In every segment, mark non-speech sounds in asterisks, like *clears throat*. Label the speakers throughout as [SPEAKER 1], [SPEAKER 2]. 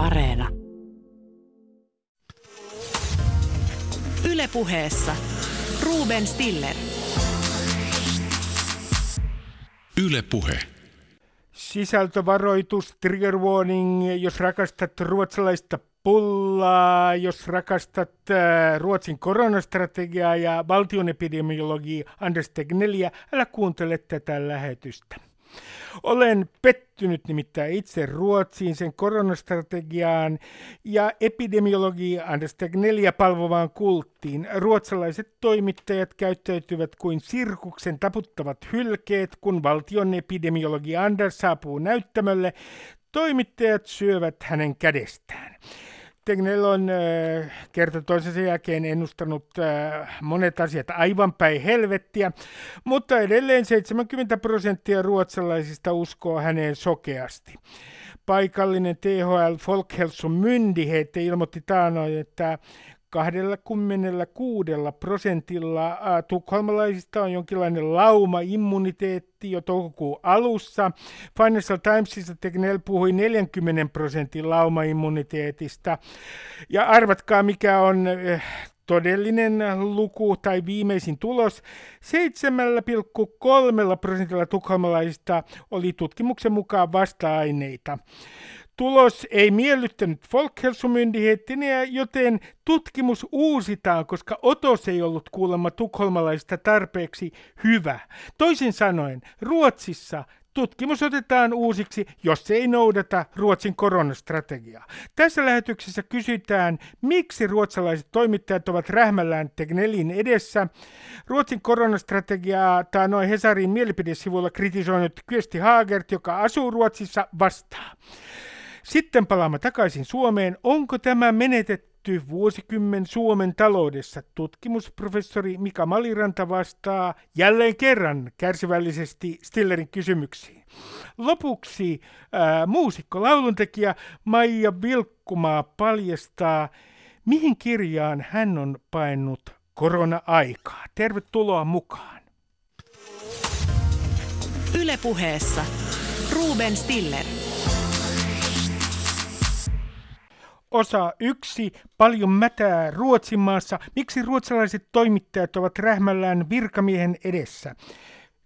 [SPEAKER 1] Areena. Ylepuheessa Ruben Stiller.
[SPEAKER 2] Yle Puhe.
[SPEAKER 3] Sisältövaroitus, trigger warning, jos rakastat ruotsalaista pullaa, jos rakastat äh, Ruotsin koronastrategiaa ja valtionepidemiologia Anders Tegnelliä, älä kuuntele tätä lähetystä. Olen pettynyt nimittäin itse Ruotsiin, sen koronastrategiaan ja epidemiologi Anders Tegnelliä palvovaan kulttiin. Ruotsalaiset toimittajat käyttäytyvät kuin sirkuksen taputtavat hylkeet, kun valtion epidemiologi Anders saapuu näyttämölle. Toimittajat syövät hänen kädestään. Tegnell on äh, kerta toisensa jälkeen ennustanut äh, monet asiat aivan päin helvettiä, mutta edelleen 70 prosenttia ruotsalaisista uskoo häneen sokeasti. Paikallinen THL Folkhälsomyndighet ilmoitti taanoin, että 26 prosentilla tukholmalaisista on jonkinlainen lauma-immuniteetti jo toukokuun alussa. Financial Timesissa Tegnell puhui 40 prosentin lauma-immuniteetista. Ja arvatkaa mikä on todellinen luku tai viimeisin tulos. 7,3 prosentilla tukholmalaisista oli tutkimuksen mukaan vasta-aineita. Tulos ei miellyttänyt Folkhälsomyndigheterna, joten tutkimus uusitaan, koska otos ei ollut kuulemma tukholmalaista tarpeeksi hyvä. Toisin sanoen, Ruotsissa tutkimus otetaan uusiksi, jos se ei noudata Ruotsin koronastrategiaa. Tässä lähetyksessä kysytään, miksi ruotsalaiset toimittajat ovat rähmällään Tegnellin edessä. Ruotsin koronastrategiaa tämä noin Hesarin mielipidesivulla kritisoinut Kyösti Hagert, joka asuu Ruotsissa, vastaa. Sitten palaamme takaisin Suomeen. Onko tämä menetetty vuosikymmen Suomen taloudessa? Tutkimusprofessori Mika Maliranta vastaa jälleen kerran kärsivällisesti Stillerin kysymyksiin. Lopuksi ää, muusikko, lauluntekijä Maija Vilkkumaa paljastaa, mihin kirjaan hän on painut korona-aikaa. Tervetuloa mukaan.
[SPEAKER 1] Ylepuheessa Ruben Stiller.
[SPEAKER 3] Osa yksi, paljon mätää Ruotsimaassa. Miksi ruotsalaiset toimittajat ovat rähmällään virkamiehen edessä?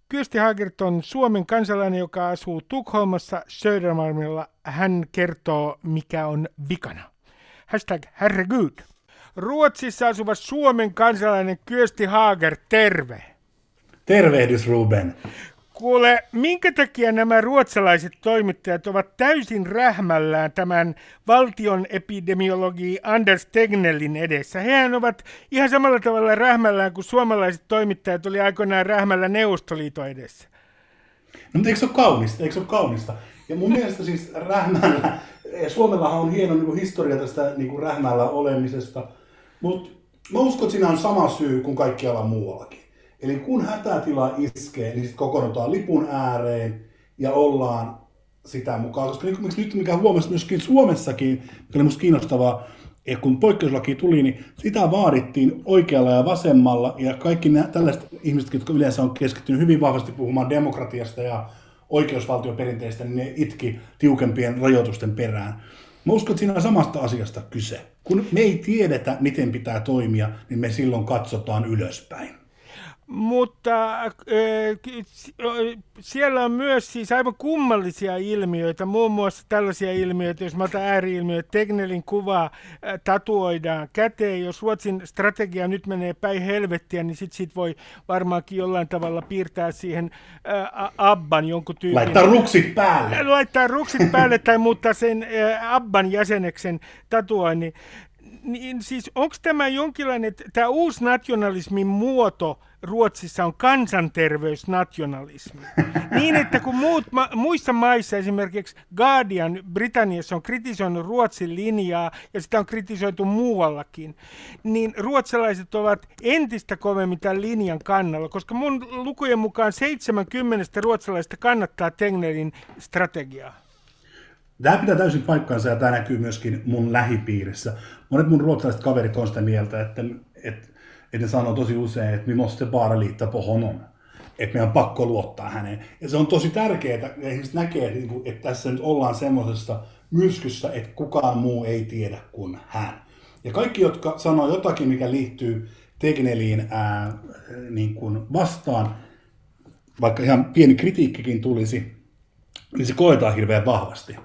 [SPEAKER 3] Kyösti Hagert on Suomen kansalainen, joka asuu Tukholmassa Södermalmilla. Hän kertoo, mikä on vikana. Hashtag herregud. Ruotsissa asuva Suomen kansalainen Kyösti Hager, terve.
[SPEAKER 4] Tervehdys Ruben.
[SPEAKER 3] Kuule, minkä takia nämä ruotsalaiset toimittajat ovat täysin rähmällään tämän valtion epidemiologi Anders Tegnellin edessä? Hehän ovat ihan samalla tavalla rähmällään kuin suomalaiset toimittajat oli aikoinaan rähmällä Neuvostoliiton edessä.
[SPEAKER 4] No, mutta eikö se ole kaunista? Eikö se ole kaunista? Ja mun mielestä siis rähmällä, Suomellahan on hieno niin kuin historia tästä niin kuin rähmällä olemisesta, mutta mä uskon, että siinä on sama syy kuin kaikkialla muuallakin. Eli kun hätätila iskee, niin sitten kokoonnutaan lipun ääreen ja ollaan sitä mukaan. Koska nyt mikä huomasi myöskin Suomessakin, mikä oli minusta kiinnostavaa, että kun poikkeuslaki tuli, niin sitä vaadittiin oikealla ja vasemmalla, ja kaikki nämä, tällaiset ihmiset, jotka yleensä on keskittynyt hyvin vahvasti puhumaan demokratiasta ja oikeusvaltioperinteistä, niin ne itki tiukempien rajoitusten perään. Mä uskon, että siinä on samasta asiasta kyse. Kun me ei tiedetä, miten pitää toimia, niin me silloin katsotaan ylöspäin.
[SPEAKER 3] Mutta siellä on myös siis aivan kummallisia ilmiöitä, muun muassa tällaisia ilmiöitä, jos mä otan ääriilmiöitä, Tegnelin kuva äh, tatuoidaan käteen, jos Ruotsin strategia nyt menee päin helvettiä, niin sitten sit voi varmaankin jollain tavalla piirtää siihen Abban jonkun tyypin.
[SPEAKER 4] Laittaa ruksit päälle.
[SPEAKER 3] Laittaa ruksit päälle tai muuttaa sen Abban jäseneksen tatuoinnin. Niin siis onko tämä jonkinlainen, tämä uusi nationalismin muoto, Ruotsissa on kansanterveysnationalismi. *laughs* niin, että kun muut, ma, muissa maissa, esimerkiksi Guardian Britanniassa on kritisoinut Ruotsin linjaa, ja sitä on kritisoitu muuallakin, niin ruotsalaiset ovat entistä kovemmin tämän linjan kannalla, koska mun lukujen mukaan 70 ruotsalaista kannattaa Tegnellin strategiaa.
[SPEAKER 4] Tämä pitää täysin paikkaansa ja tämä näkyy myöskin mun lähipiirissä. Monet mun ruotsalaiset kaverit on sitä mieltä, että, että että ne sanoo tosi usein, että me måste bara lita på honom. Että meidän on pakko luottaa häneen. Ja se on tosi tärkeää, että ihmiset näkee, niinku, että tässä nyt ollaan semmoisessa myrskyssä, että kukaan muu ei tiedä kuin hän. Ja kaikki, jotka sanoo jotakin, mikä liittyy Tegneliin ää, niin kuin vastaan, vaikka ihan pieni kritiikkikin tulisi, niin se koetaan hirveän vahvasti.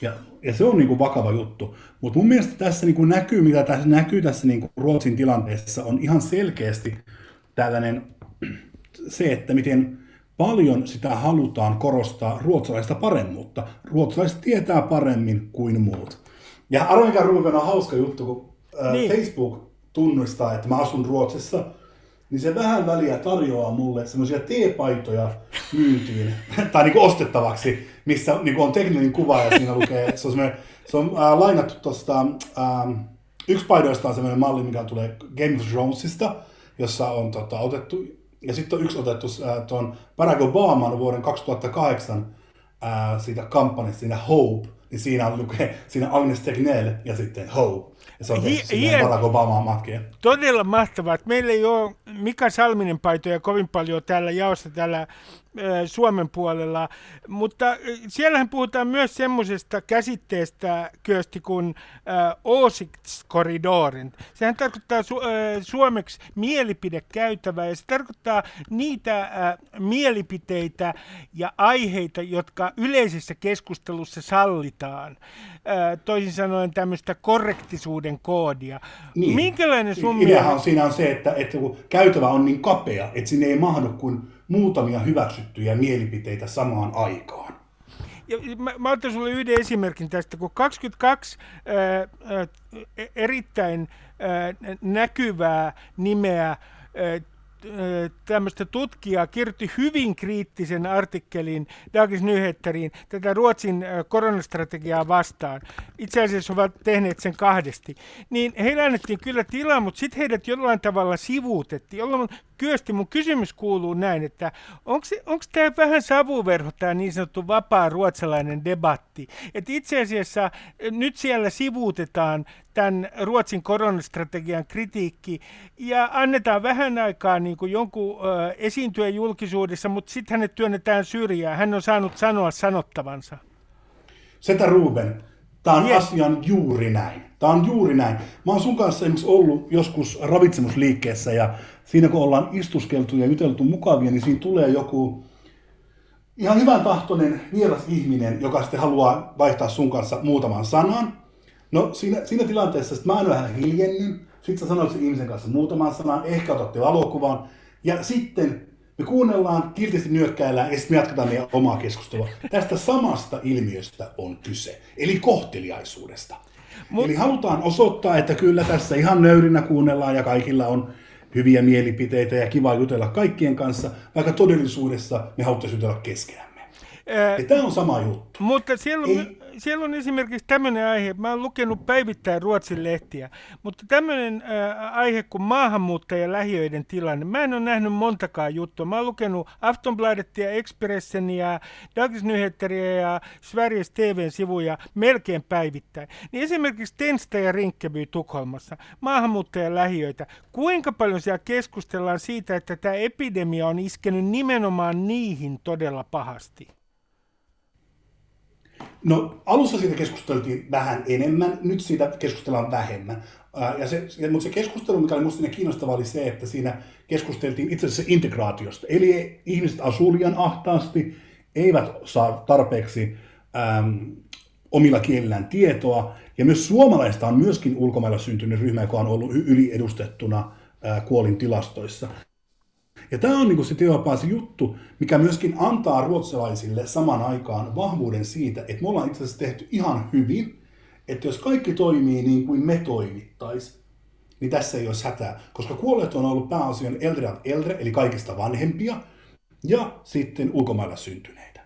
[SPEAKER 4] Ja, ja se on niin kuin vakava juttu. Mutta mun mielestä tässä niin kuin näkyy, mitä tässä näkyy tässä niin kuin Ruotsin tilanteessa, on ihan selkeästi tällainen *clears throat* se, että miten paljon sitä halutaan korostaa ruotsalaista paremmuutta. Ruotsalaiset tietää paremmin kuin muut. Ja arvoin mikä Ruben on hauska juttu, kun niin. Facebook tunnistaa, että mä asun Ruotsissa, niin se vähän väliä tarjoaa mulle semmoisia teepaitoja myyntiin, *laughs* tai niin ostettavaksi, missä niin on tekninen kuva ja siinä lukee, se on, se on äh, lainattu tuosta, ähm, yksi paidoista on semmoinen malli, mikä tulee Game of Thronesista, jossa on tota, otettu, ja sitten on yksi otettu äh, tuon Barack Obaman vuoden 2008 äh, siitä kampanjasta, siinä Hope, niin siinä lukee, siinä Agnes Tegnell ja sitten Hope. Ja se on Hien... Barack Obamaan matkia.
[SPEAKER 3] Todella mahtavaa. Meillä ei ole Mika Salminen paitoja kovin paljon täällä jaossa täällä Suomen puolella, mutta siellähän puhutaan myös semmoisesta käsitteestä kyösti kuin äh, åsiktskorridoren. Sehän tarkoittaa su- äh, suomeksi mielipidekäytävää ja se tarkoittaa niitä äh, mielipiteitä ja aiheita, jotka yleisessä keskustelussa sallitaan. Äh, toisin sanoen tämmöistä korrektisuuden koodia.
[SPEAKER 4] Niin. Minkälainen sun Ideahan siinä on se, että, että kun käytävä on niin kapea, että sinne ei mahdu kuin muutamia hyväksyttyjä mielipiteitä samaan aikaan.
[SPEAKER 3] Ja mä, mä otan sinulle yhden esimerkin tästä, kun 22 ää, ää, erittäin ää, näkyvää nimeä ää, tämmöistä tutkijaa kirjoitti hyvin kriittisen artikkelin Dagens Nyheteriin tätä Ruotsin koronastrategiaa vastaan. Itse asiassa ovat tehneet sen kahdesti. Niin heillä annettiin kyllä tilaa, mutta sitten heidät jollain tavalla sivuutettiin, jolloin Kyösti, mun kysymys kuuluu näin, että onko tämä vähän savuverho, tämä niin sanottu vapaa ruotsalainen debatti? Että itse asiassa nyt siellä sivuutetaan tämän Ruotsin koronastrategian kritiikki ja annetaan vähän aikaa niin kuin jonkun ö, esiintyä julkisuudessa, mutta sitten hänet työnnetään syrjään. Hän on saanut sanoa sanottavansa.
[SPEAKER 4] Setä Ruben, tämä on yes. asian juuri näin. Tämä on juuri näin. Mä oon sun kanssa esimerkiksi ollut joskus ravitsemusliikkeessä ja siinä kun ollaan istuskeltu ja juteltu mukavia, niin siinä tulee joku ihan hyvän tahtoinen vieras ihminen, joka sitten haluaa vaihtaa sun kanssa muutaman sanan. No siinä, siinä tilanteessa että mä en vähän hiljennyn, sitten sä sanoit sen ihmisen kanssa muutaman sanan, ehkä otatte valokuvan, ja sitten me kuunnellaan, kiltisti nyökkäillään ja sitten me jatketaan meidän omaa keskustelua. Tästä samasta ilmiöstä on kyse, eli kohteliaisuudesta. Mut... Eli halutaan osoittaa, että kyllä tässä ihan nöyrinä kuunnellaan ja kaikilla on hyviä mielipiteitä ja kiva jutella kaikkien kanssa, vaikka todellisuudessa me haluttaisiin jutella keskenämme. Ää, ja tämä on sama juttu.
[SPEAKER 3] Mutta siellä on, Ei, siellä on esimerkiksi tämmöinen aihe, mä oon lukenut päivittäin Ruotsin lehtiä, mutta tämmöinen äh, aihe kuin maahanmuuttajan lähiöiden tilanne, mä en ole nähnyt montakaan juttua. Mä oon lukenut Aftonbladetia, Expressen ja Dagens Nyheteriä ja Sveriges TVn sivuja melkein päivittäin. Niin esimerkiksi Tensta ja Rinkkeby Tukholmassa, maahanmuuttajan lähiöitä. Kuinka paljon siellä keskustellaan siitä, että tämä epidemia on iskenyt nimenomaan niihin todella pahasti?
[SPEAKER 4] No alussa siitä keskusteltiin vähän enemmän, nyt siitä keskustellaan vähemmän. Ja se, mutta se keskustelu, mikä oli minusta kiinnostavaa, oli se, että siinä keskusteltiin itse asiassa integraatiosta. Eli ihmiset asuu liian ahtaasti, eivät saa tarpeeksi äm, omilla kielillään tietoa. Ja myös suomalaista on myöskin ulkomailla syntynyt ryhmä, joka on ollut yliedustettuna kuolin tilastoissa. Ja tämä on niin se se juttu, mikä myöskin antaa ruotsalaisille saman aikaan vahvuuden siitä, että me ollaan itse asiassa tehty ihan hyvin, että jos kaikki toimii niin kuin me toimittaisiin, niin tässä ei olisi hätää. Koska kuolleet on ollut pääasian eldre eldre, eli kaikista vanhempia, ja sitten ulkomailla syntyneitä.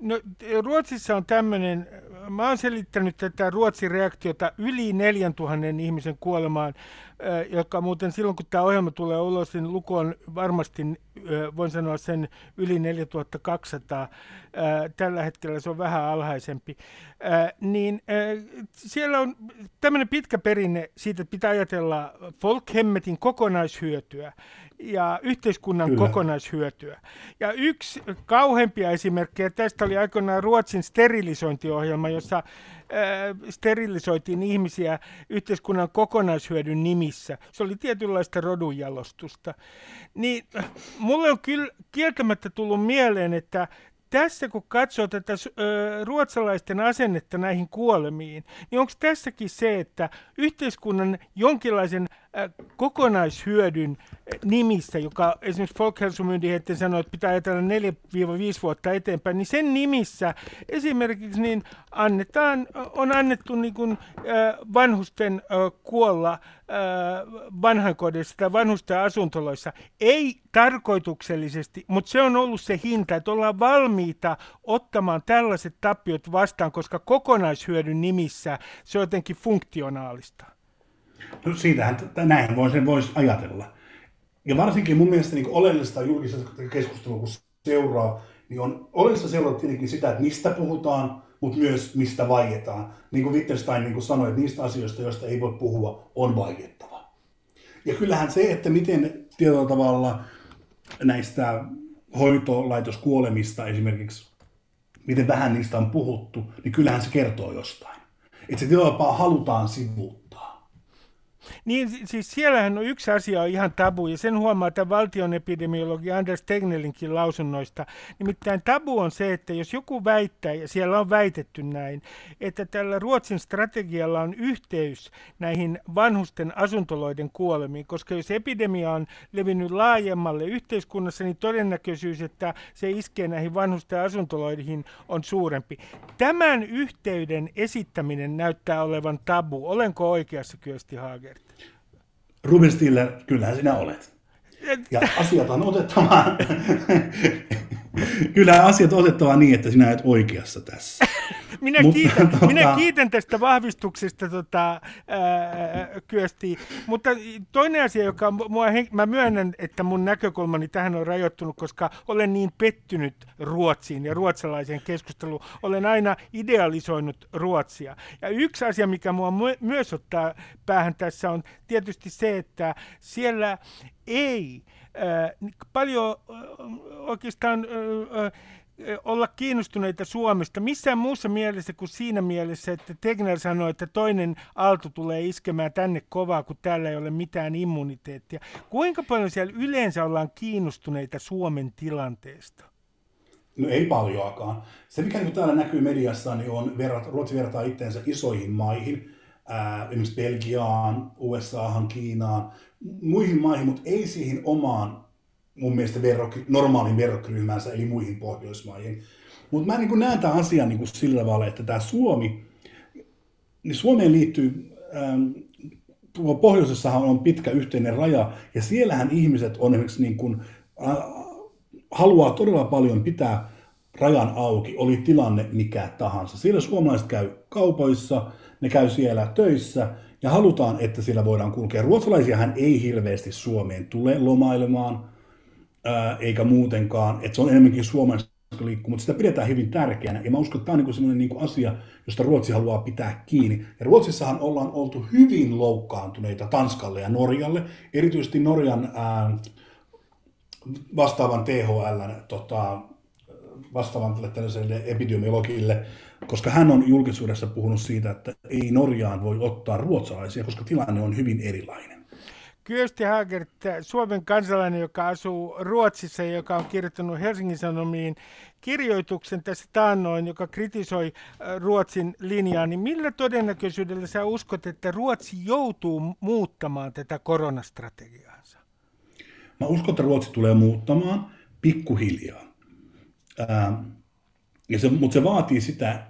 [SPEAKER 3] No, Ruotsissa on tämmöinen, mä oon selittänyt tätä Ruotsin reaktiota yli 4000 ihmisen kuolemaan joka muuten silloin, kun tämä ohjelma tulee ulos, niin luku on varmasti, voin sanoa sen yli 4200. Tällä hetkellä se on vähän alhaisempi. Niin siellä on tämmöinen pitkä perinne siitä, että pitää ajatella Folkhemmetin kokonaishyötyä ja yhteiskunnan Kyllä. kokonaishyötyä. Ja yksi kauhempia esimerkkejä tästä oli aikoinaan Ruotsin sterilisointiohjelma, jossa äh, sterilisoitiin ihmisiä yhteiskunnan kokonaishyödyn nimissä. Se oli tietynlaista rodunjalostusta. Niin mulle on kyllä kieltämättä tullut mieleen, että tässä kun katsoo tätä ö, ruotsalaisten asennetta näihin kuolemiin, niin onko tässäkin se, että yhteiskunnan jonkinlaisen kokonaishyödyn nimissä, joka esimerkiksi Folkhälsomyndigheter sanoo, että pitää ajatella 4-5 vuotta eteenpäin, niin sen nimissä esimerkiksi niin annetaan, on annettu niin kuin, vanhusten kuolla vanhankodissa tai vanhusten asuntoloissa. Ei tarkoituksellisesti, mutta se on ollut se hinta, että ollaan valmiita ottamaan tällaiset tappiot vastaan, koska kokonaishyödyn nimissä se on jotenkin funktionaalista.
[SPEAKER 4] No siitähän, näin voi, sen voisi ajatella. Ja varsinkin mun mielestä niin oleellista julkisessa keskustelua, kun seuraa, niin on oleellista seurata tietenkin sitä, että mistä puhutaan, mutta myös mistä vaietaan. Niin kuin Wittgenstein niin kuin sanoi, että niistä asioista, joista ei voi puhua, on vaiettava. Ja kyllähän se, että miten tietyllä tavalla näistä hoitolaitoskuolemista esimerkiksi, miten vähän niistä on puhuttu, niin kyllähän se kertoo jostain. Että se tietyllä halutaan sivuuttaa.
[SPEAKER 3] Niin, siis siellähän on yksi asia on ihan tabu, ja sen huomaa että valtion epidemiologi Anders Tegnelinkin lausunnoista. Nimittäin tabu on se, että jos joku väittää, ja siellä on väitetty näin, että tällä Ruotsin strategialla on yhteys näihin vanhusten asuntoloiden kuolemiin, koska jos epidemia on levinnyt laajemmalle yhteiskunnassa, niin todennäköisyys, että se iskee näihin vanhusten asuntoloihin on suurempi. Tämän yhteyden esittäminen näyttää olevan tabu. Olenko oikeassa, Kyösti Hager?
[SPEAKER 4] Ruben Stiller, kyllähän sinä olet. Ja asiat on otettava, *laughs* *laughs* kyllä asiat otettava niin, että sinä et oikeassa tässä. *laughs*
[SPEAKER 3] minä, Mutta, kiitän, *laughs* tota... minä kiitän tästä vahvistuksesta tota, ää, Kyösti. Mutta toinen asia, joka mua, mä myönnän, että mun näkökulmani tähän on rajoittunut, koska olen niin pettynyt Ruotsiin ja ruotsalaiseen keskusteluun. Olen aina idealisoinut Ruotsia. Ja yksi asia, mikä mua myös ottaa päähän tässä on tietysti se, että siellä ei äh, paljon äh, oikeastaan äh, olla kiinnostuneita Suomesta missään muussa mielessä kuin siinä mielessä, että Tegner sanoi, että toinen aalto tulee iskemään tänne kovaa, kun täällä ei ole mitään immuniteettia. Kuinka paljon siellä yleensä ollaan kiinnostuneita Suomen tilanteesta?
[SPEAKER 4] No ei paljoakaan. Se, mikä niin täällä näkyy mediassa, niin on verrat, Ruotsi vertaa itseensä isoihin maihin, esimerkiksi Belgiaan, USAhan, Kiinaan, muihin maihin, mutta ei siihen omaan mun mielestä verrokki, normaaliin verrokkiryhmäänsä, eli muihin Pohjoismaihin. Mutta mä niin näen tämän asian niin sillä tavalla, että tämä Suomi, niin Suomeen liittyy, ähm, pohjoisessahan on pitkä yhteinen raja, ja siellähän ihmiset on esimerkiksi niin kuin, äh, haluaa todella paljon pitää rajan auki, oli tilanne mikä tahansa. Siellä suomalaiset käy kaupoissa, ne käy siellä töissä, ja halutaan, että siellä voidaan kulkea. Ruotsalaisiahan ei hirveästi Suomeen tule lomailemaan, ää, eikä muutenkaan, että se on enemmänkin suomalaista liikkuu, mutta sitä pidetään hyvin tärkeänä. Ja mä uskon, että tämä on niin sellainen niin asia, josta Ruotsi haluaa pitää kiinni. Ja Ruotsissahan ollaan oltu hyvin loukkaantuneita Tanskalle ja Norjalle, erityisesti Norjan ää, vastaavan THL, tota, vastaavan tällaiselle epidemiologille, koska hän on julkisuudessa puhunut siitä, että ei Norjaan voi ottaa ruotsalaisia, koska tilanne on hyvin erilainen.
[SPEAKER 3] Kyösti Hagert, Suomen kansalainen, joka asuu Ruotsissa ja joka on kirjoittanut Helsingin Sanomiin kirjoituksen tässä taannoin, joka kritisoi Ruotsin linjaa, niin millä todennäköisyydellä sä uskot, että Ruotsi joutuu muuttamaan tätä koronastrategiaansa?
[SPEAKER 4] Mä uskon, että Ruotsi tulee muuttamaan pikkuhiljaa. Ähm, ja se, mutta se vaatii sitä,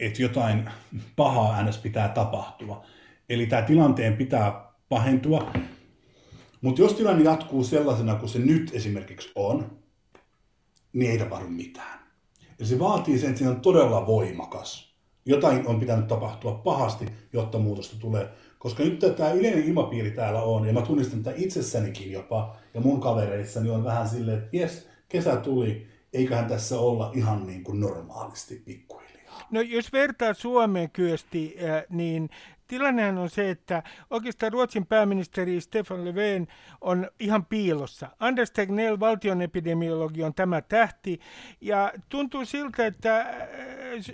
[SPEAKER 4] että jotain pahaa äänestä pitää tapahtua. Eli tämä tilanteen pitää pahentua. Mutta jos tilanne jatkuu sellaisena kuin se nyt esimerkiksi on, niin ei tapahdu mitään. Ja se vaatii sen, että se on todella voimakas. Jotain on pitänyt tapahtua pahasti, jotta muutosta tulee. Koska nyt tämä yleinen ilmapiiri täällä on, ja mä tunnistan että itsessänikin jopa, ja mun kavereissani on vähän silleen, että jes, kesä tuli, eiköhän tässä olla ihan niin kuin normaalisti pikkuhiljaa.
[SPEAKER 3] No jos vertaa Suomeen kyösti, niin tilannehan on se, että oikeastaan Ruotsin pääministeri Stefan Löfven on ihan piilossa. Anders Tegnell, valtion epidemiologi, on tämä tähti. Ja tuntuu siltä, että äh,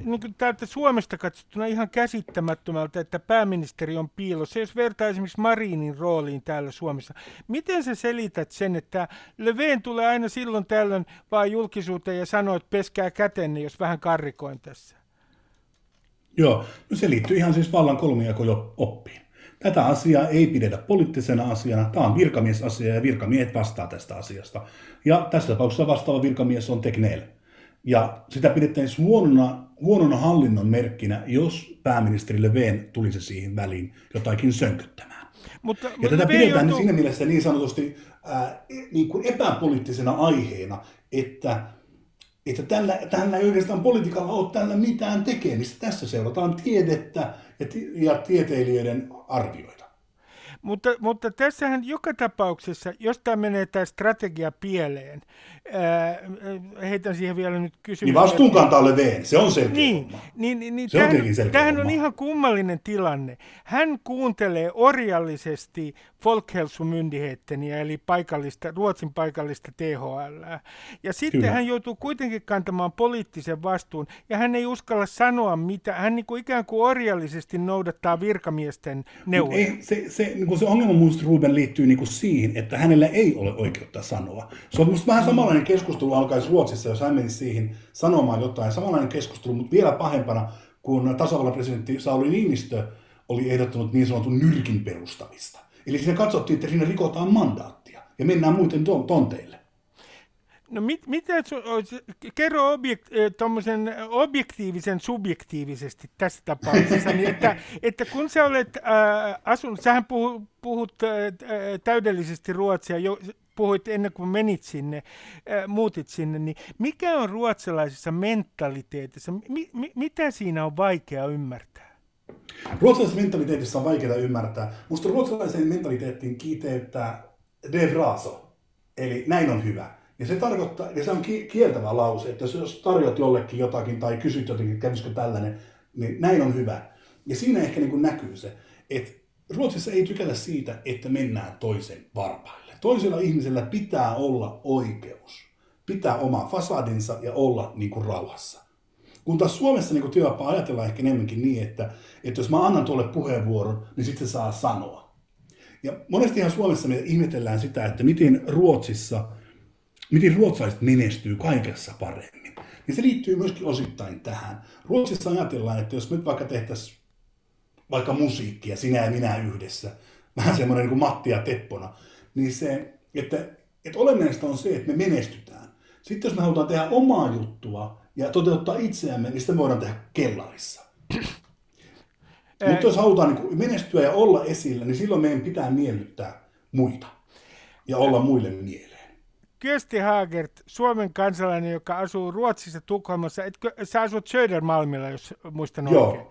[SPEAKER 3] niin kuin täältä Suomesta katsottuna ihan käsittämättömältä, että pääministeri on piilossa. Jos vertaa esimerkiksi Marinin rooliin täällä Suomessa. Miten sä selität sen, että Löfven tulee aina silloin tällöin vaan julkisuuteen ja sanoo, että peskää kätenne, jos vähän karrikoin tässä?
[SPEAKER 4] Joo, no se liittyy ihan siis vallan kolmijako oppiin. Tätä asiaa ei pidetä poliittisena asiana, tämä on virkamiesasia ja virkamiehet vastaa tästä asiasta. Ja tässä tapauksessa vastaava virkamies on Teknel. Ja sitä pidettäisiin huonona, huonona hallinnon merkkinä, jos pääministeri Löfven tulisi siihen väliin jotakin sönkyttämään. Mutta, ja tätä pidetään joutuu... siinä mielessä niin sanotusti ää, niin kuin epäpoliittisena aiheena, että että tällä, tällä ei oikeastaan politiikalla ole tällä mitään tekemistä. Tässä seurataan tiedettä ja, ja tieteilijöiden arvioita.
[SPEAKER 3] Mutta, mutta tässähän joka tapauksessa, jos tämä menee tämä strategia pieleen, ää, heitän siihen vielä nyt kysymyksen.
[SPEAKER 4] Niin vastuunkantaa Leveen, se on selkeä
[SPEAKER 3] niin, niin, niin, niin, se tämähän, on selkeä Tämähän on ihan kummallinen tilanne. Hän kuuntelee orjallisesti Folkhälsomyndigheternia, eli paikallista, Ruotsin paikallista THL. Ja sitten Kyllä. hän joutuu kuitenkin kantamaan poliittisen vastuun, ja hän ei uskalla sanoa mitä. Hän niin kuin ikään kuin orjallisesti noudattaa virkamiesten neuvoja. Ei,
[SPEAKER 4] se, se, niin kuin se ongelma minusta Ruben liittyy niin kuin siihen, että hänellä ei ole oikeutta sanoa. Se on minusta vähän samanlainen keskustelu alkaisi Ruotsissa, jos hän menisi siihen sanomaan jotain. Samanlainen keskustelu, mutta vielä pahempana, kun tasavallan presidentti Sauli Niinistö oli ehdottanut niin sanotun nyrkin perustamista. Eli siinä katsottiin, että siinä rikotaan mandaattia ja mennään muuten tonteille.
[SPEAKER 3] No mit, mitä, kerro objekt, objektiivisen subjektiivisesti tässä tapauksessa, niin että, *laughs* että kun sä olet äh, asunut, sähän puhut, puhut äh, täydellisesti ruotsia, jo, puhuit ennen kuin menit sinne, äh, muutit sinne, niin mikä on ruotsalaisessa mentaliteetissa, mi, mi, mitä siinä on vaikea ymmärtää?
[SPEAKER 4] Ruotsalaisessa mentaliteetissa on vaikeaa ymmärtää. Minusta ruotsalaiseen mentaliteettiin kiiteyttää de braso, eli näin on hyvä. Ja se tarkoittaa, ja se on kieltävä lause, että jos tarjot jollekin jotakin tai kysyt jotenkin, kävisikö tällainen, niin näin on hyvä. Ja siinä ehkä niin kuin näkyy se, että Ruotsissa ei tykätä siitä, että mennään toisen varpaille. Toisella ihmisellä pitää olla oikeus, pitää oma fasadinsa ja olla niin kuin rauhassa. Kun taas Suomessa niin työpaa ajatellaan ehkä enemmänkin niin, että, että jos mä annan tuolle puheenvuoron, niin sitten se saa sanoa. Ja monestihan Suomessa me ihmetellään sitä, että miten Ruotsissa – miten ruotsalaiset menestyy kaikessa paremmin. Niin se liittyy myöskin osittain tähän. Ruotsissa ajatellaan, että jos nyt vaikka tehtäisiin vaikka musiikkia, sinä ja minä yhdessä, vähän semmoinen niin kuin Matti ja Teppona, niin se, että, että olennaista on se, että me menestytään. Sitten jos me halutaan tehdä omaa juttua ja toteuttaa itseämme, niin sitä me voidaan tehdä kellarissa. Mutta jos halutaan niin menestyä ja olla esillä, niin silloin meidän pitää miellyttää muita ja olla muille mieleen.
[SPEAKER 3] Kyösti Hagert, Suomen kansalainen, joka asuu Ruotsissa Tukholmassa. Etkö, sä asut Södermalmilla, jos muistan
[SPEAKER 4] Joo.
[SPEAKER 3] oikein.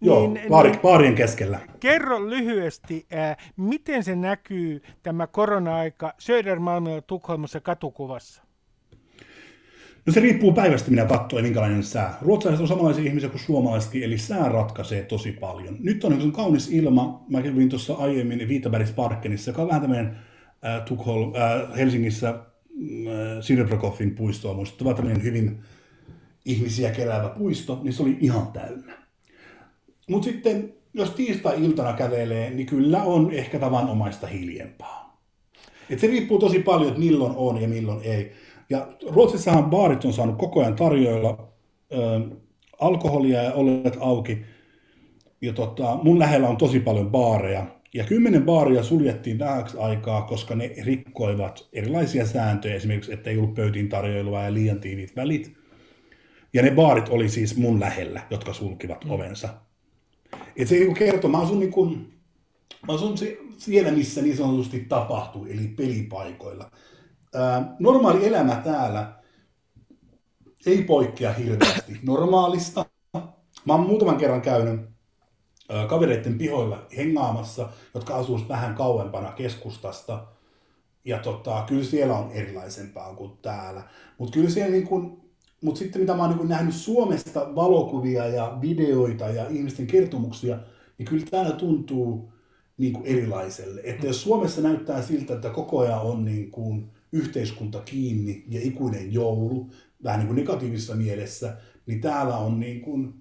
[SPEAKER 4] Joo, niin, baari, niin, baarien keskellä.
[SPEAKER 3] Kerro lyhyesti, äh, miten se näkyy tämä korona-aika Södermalmilla Tukholmassa katukuvassa?
[SPEAKER 4] No se riippuu päivästä, minä katsoin, minkälainen sää. Ruotsalaiset on samanlaisia ihmisiä kuin suomalaisetkin, eli sää ratkaisee tosi paljon. Nyt on kaunis ilma. Mä kävin tuossa aiemmin Viitabergsparkenissa, joka on vähän tämmöinen äh, Tukholm, äh, Helsingissä Sirprokoffin puistoa muistuttava tämmöinen hyvin ihmisiä keräävä puisto, niin se oli ihan täynnä. Mutta sitten, jos tiistai-iltana kävelee, niin kyllä on ehkä tavanomaista hiljempaa. Et se riippuu tosi paljon, että milloin on ja milloin ei. Ja Ruotsissahan baarit on saanut koko ajan tarjoilla ö, alkoholia ja olleet auki. Ja tota, mun lähellä on tosi paljon baareja. Ja kymmenen baaria suljettiin vähäksi aikaa, koska ne rikkoivat erilaisia sääntöjä, esimerkiksi että ei ollut pöytiin tarjoilua ja liian tiiviit välit. Ja ne baarit oli siis mun lähellä, jotka sulkivat mm. ovensa. Et se niinku kertoo, mä asun, niin kun, mä asun siellä, missä niin sanotusti tapahtuu, eli pelipaikoilla. Ää, normaali elämä täällä ei poikkea hirveästi normaalista. Mä oon muutaman kerran käynyt kavereiden pihoilla hengaamassa, jotka asuisivat vähän kauempana keskustasta. Ja tota, kyllä siellä on erilaisempaa kuin täällä. Mutta kyllä siellä niin kuin, mutta sitten mitä mä oon niin nähnyt Suomesta valokuvia ja videoita ja ihmisten kertomuksia, niin kyllä täällä tuntuu niin kuin erilaiselle. Että jos Suomessa näyttää siltä, että koko ajan on niin kuin yhteiskunta kiinni ja ikuinen joulu, vähän niin kuin negatiivisessa mielessä, niin täällä on niin kuin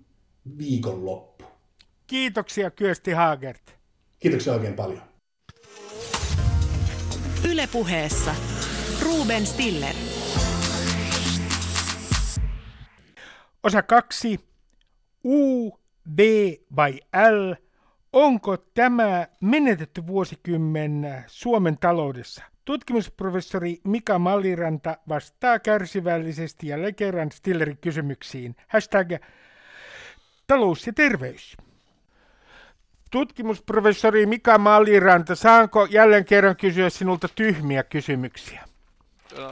[SPEAKER 4] viikonloppu.
[SPEAKER 3] Kiitoksia Kyösti Haagert.
[SPEAKER 4] Kiitoksia oikein paljon.
[SPEAKER 1] Ylepuheessa Ruben Stiller.
[SPEAKER 3] Osa kaksi. U, B vai L? Onko tämä menetetty vuosikymmen Suomen taloudessa? Tutkimusprofessori Mika Malliranta vastaa kärsivällisesti ja kerran Stillerin kysymyksiin. Hashtag talous ja terveys. Tutkimusprofessori Mika Malliranta, saanko jälleen kerran kysyä sinulta tyhmiä kysymyksiä?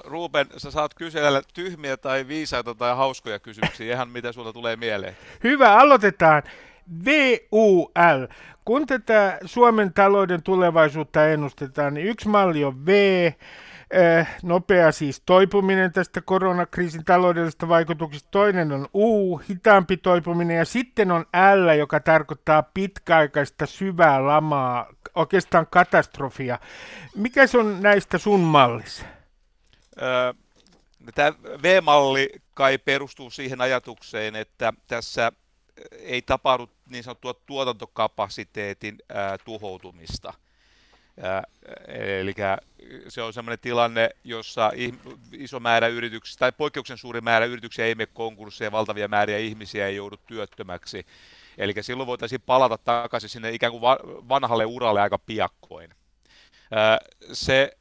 [SPEAKER 5] Ruben, sä saat kysellä tyhmiä tai viisaita tai hauskoja kysymyksiä, ihan mitä sulla tulee mieleen.
[SPEAKER 3] Hyvä, aloitetaan. VUL. Kun tätä Suomen talouden tulevaisuutta ennustetaan, niin yksi malli on V, nopea siis toipuminen tästä koronakriisin taloudellisesta vaikutuksista, toinen on U, hitaampi toipuminen, ja sitten on L, joka tarkoittaa pitkäaikaista syvää lamaa, oikeastaan katastrofia. Mikä se on näistä sun mallissa?
[SPEAKER 5] Tämä V-malli kai perustuu siihen ajatukseen, että tässä ei tapahdu niin sanottua tuotantokapasiteetin tuhoutumista. Ää, eli se on sellainen tilanne, jossa iso määrä yrityksiä tai poikkeuksen suuri määrä yrityksiä ei mene konkursseja, valtavia määriä ihmisiä ei joudu työttömäksi. Eli silloin voitaisiin palata takaisin sinne ikään kuin vanhalle uralle aika piakkoin. Se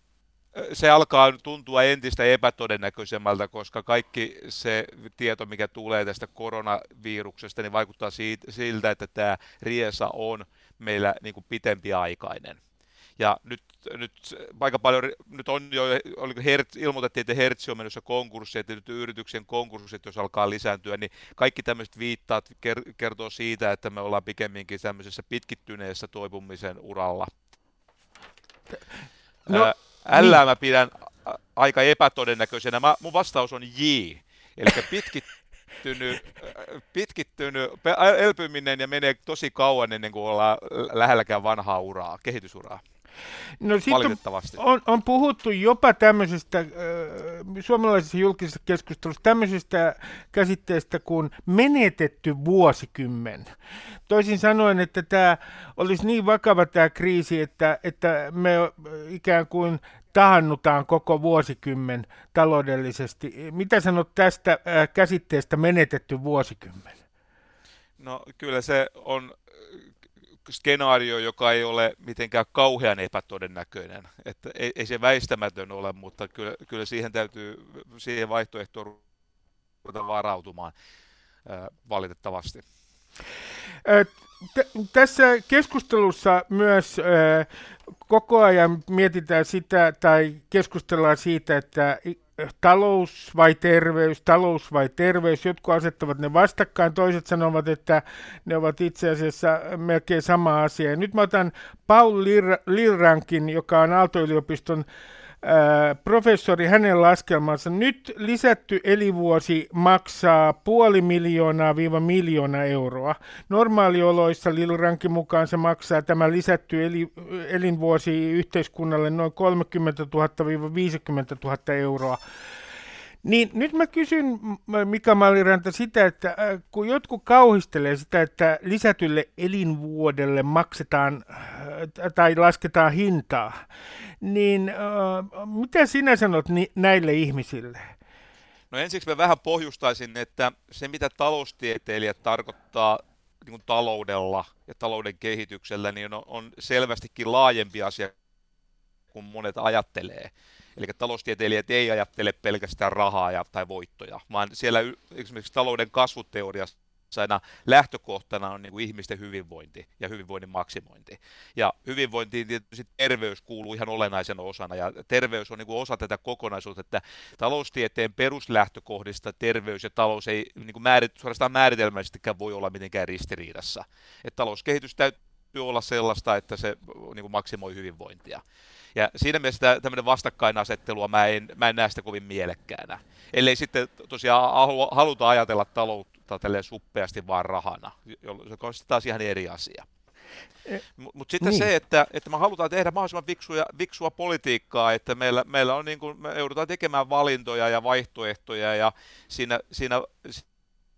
[SPEAKER 5] se alkaa tuntua entistä epätodennäköisemmältä, koska kaikki se tieto, mikä tulee tästä koronaviruksesta, niin vaikuttaa siltä, että tämä riesa on meillä niin kuin pitempiaikainen. Ja nyt, nyt aika paljon, nyt on jo, oliko Hertz, ilmoitettiin, että Hertz on menossa konkurssiin, että nyt yrityksen konkurssit, jos alkaa lisääntyä, niin kaikki tämmöiset viittaat kertoo siitä, että me ollaan pikemminkin tämmöisessä pitkittyneessä toipumisen uralla. No. L niin. mä pidän aika epätodennäköisenä. Mä, mun vastaus on J, eli pitkittynyt, *laughs* pitkittynyt elpyminen ja menee tosi kauan ennen kuin ollaan lähelläkään vanhaa uraa, kehitysuraa.
[SPEAKER 3] No sitten on, on puhuttu jopa tämmöisestä äh, suomalaisessa julkisessa keskustelussa tämmöisestä käsitteestä kuin menetetty vuosikymmen. Toisin sanoen, että tämä olisi niin vakava tämä kriisi, että, että me ikään kuin tahannutaan koko vuosikymmen taloudellisesti. Mitä sanot tästä äh, käsitteestä menetetty vuosikymmen?
[SPEAKER 5] No kyllä se on skenaario, joka ei ole mitenkään kauhean epätodennäköinen. Että ei, ei se väistämätön ole, mutta kyllä, kyllä siihen täytyy siihen vaihtoehtoon ruveta varautumaan valitettavasti.
[SPEAKER 3] Tässä keskustelussa myös koko ajan mietitään sitä tai keskustellaan siitä, että talous vai terveys, talous vai terveys. Jotkut asettavat ne vastakkain, toiset sanovat, että ne ovat itse asiassa melkein sama asia. Ja nyt mä otan Paul Lirrankin, joka on Aalto-yliopiston professori hänen laskelmansa. Nyt lisätty elivuosi maksaa puoli miljoonaa viiva miljoona euroa. Normaalioloissa Lilrankin mukaan se maksaa tämä lisätty eli, elinvuosi yhteiskunnalle noin 30 000 viiva 50 000 euroa. Niin nyt mä kysyn Mika Malliranta sitä, että kun jotkut kauhistelee sitä, että lisätylle elinvuodelle maksetaan tai lasketaan hintaa, niin äh, mitä sinä sanot näille ihmisille?
[SPEAKER 5] No ensiksi mä vähän pohjustaisin, että se mitä taloustieteilijät tarkoittaa niin kuin taloudella ja talouden kehityksellä, niin on, on selvästikin laajempi asia kuin monet ajattelee. Eli taloustieteilijät ei ajattele pelkästään rahaa ja, tai voittoja, vaan siellä esimerkiksi talouden kasvuteoriassa aina lähtökohtana on niin kuin ihmisten hyvinvointi ja hyvinvoinnin maksimointi. Ja hyvinvointiin tietysti terveys kuuluu ihan olennaisena osana, ja terveys on niin kuin osa tätä kokonaisuutta, että taloustieteen peruslähtökohdista terveys ja talous ei niin kuin määrit, suorastaan määritelmällisestikään voi olla mitenkään ristiriidassa. Että talouskehitys täytyy olla sellaista, että se niin kuin maksimoi hyvinvointia. Ja siinä mielessä tämmöinen vastakkainasettelua mä en, mä en näe sitä kovin mielekkäänä. Ellei sitten tosiaan haluta ajatella taloutta tälleen suppeasti vaan rahana, jolloin se on taas ihan eri asia. E, Mutta sitten niin. se, että, että me halutaan tehdä mahdollisimman viksua, viksua politiikkaa, että meillä, meillä on niin kuin, me joudutaan tekemään valintoja ja vaihtoehtoja ja siinä, siinä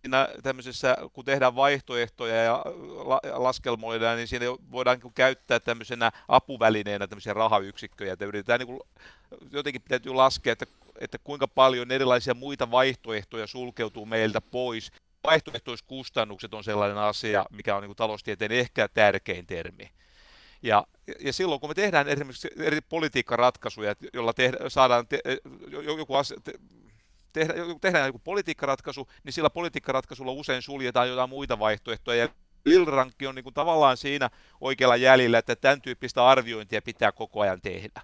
[SPEAKER 5] siinä tämmöisessä, kun tehdään vaihtoehtoja ja laskelmoidaan, niin siinä voidaan niin käyttää tämmöisenä apuvälineenä tämmöisiä rahayksikköjä, että yritetään niin kuin, jotenkin täytyy laskea, että, että kuinka paljon erilaisia muita vaihtoehtoja sulkeutuu meiltä pois. Vaihtoehtoiskustannukset on sellainen asia, mikä on niin kuin taloustieteen ehkä tärkein termi. Ja, ja silloin kun me tehdään esimerkiksi eri politiikkaratkaisuja, jolla tehdä, saadaan te, joku asia, te, tehdä, tehdään joku politiikkaratkaisu, niin sillä politiikkaratkaisulla usein suljetaan jotain muita vaihtoehtoja. Ja Lilrankki on niin kuin tavallaan siinä oikealla jäljellä, että tämän tyyppistä arviointia pitää koko ajan tehdä.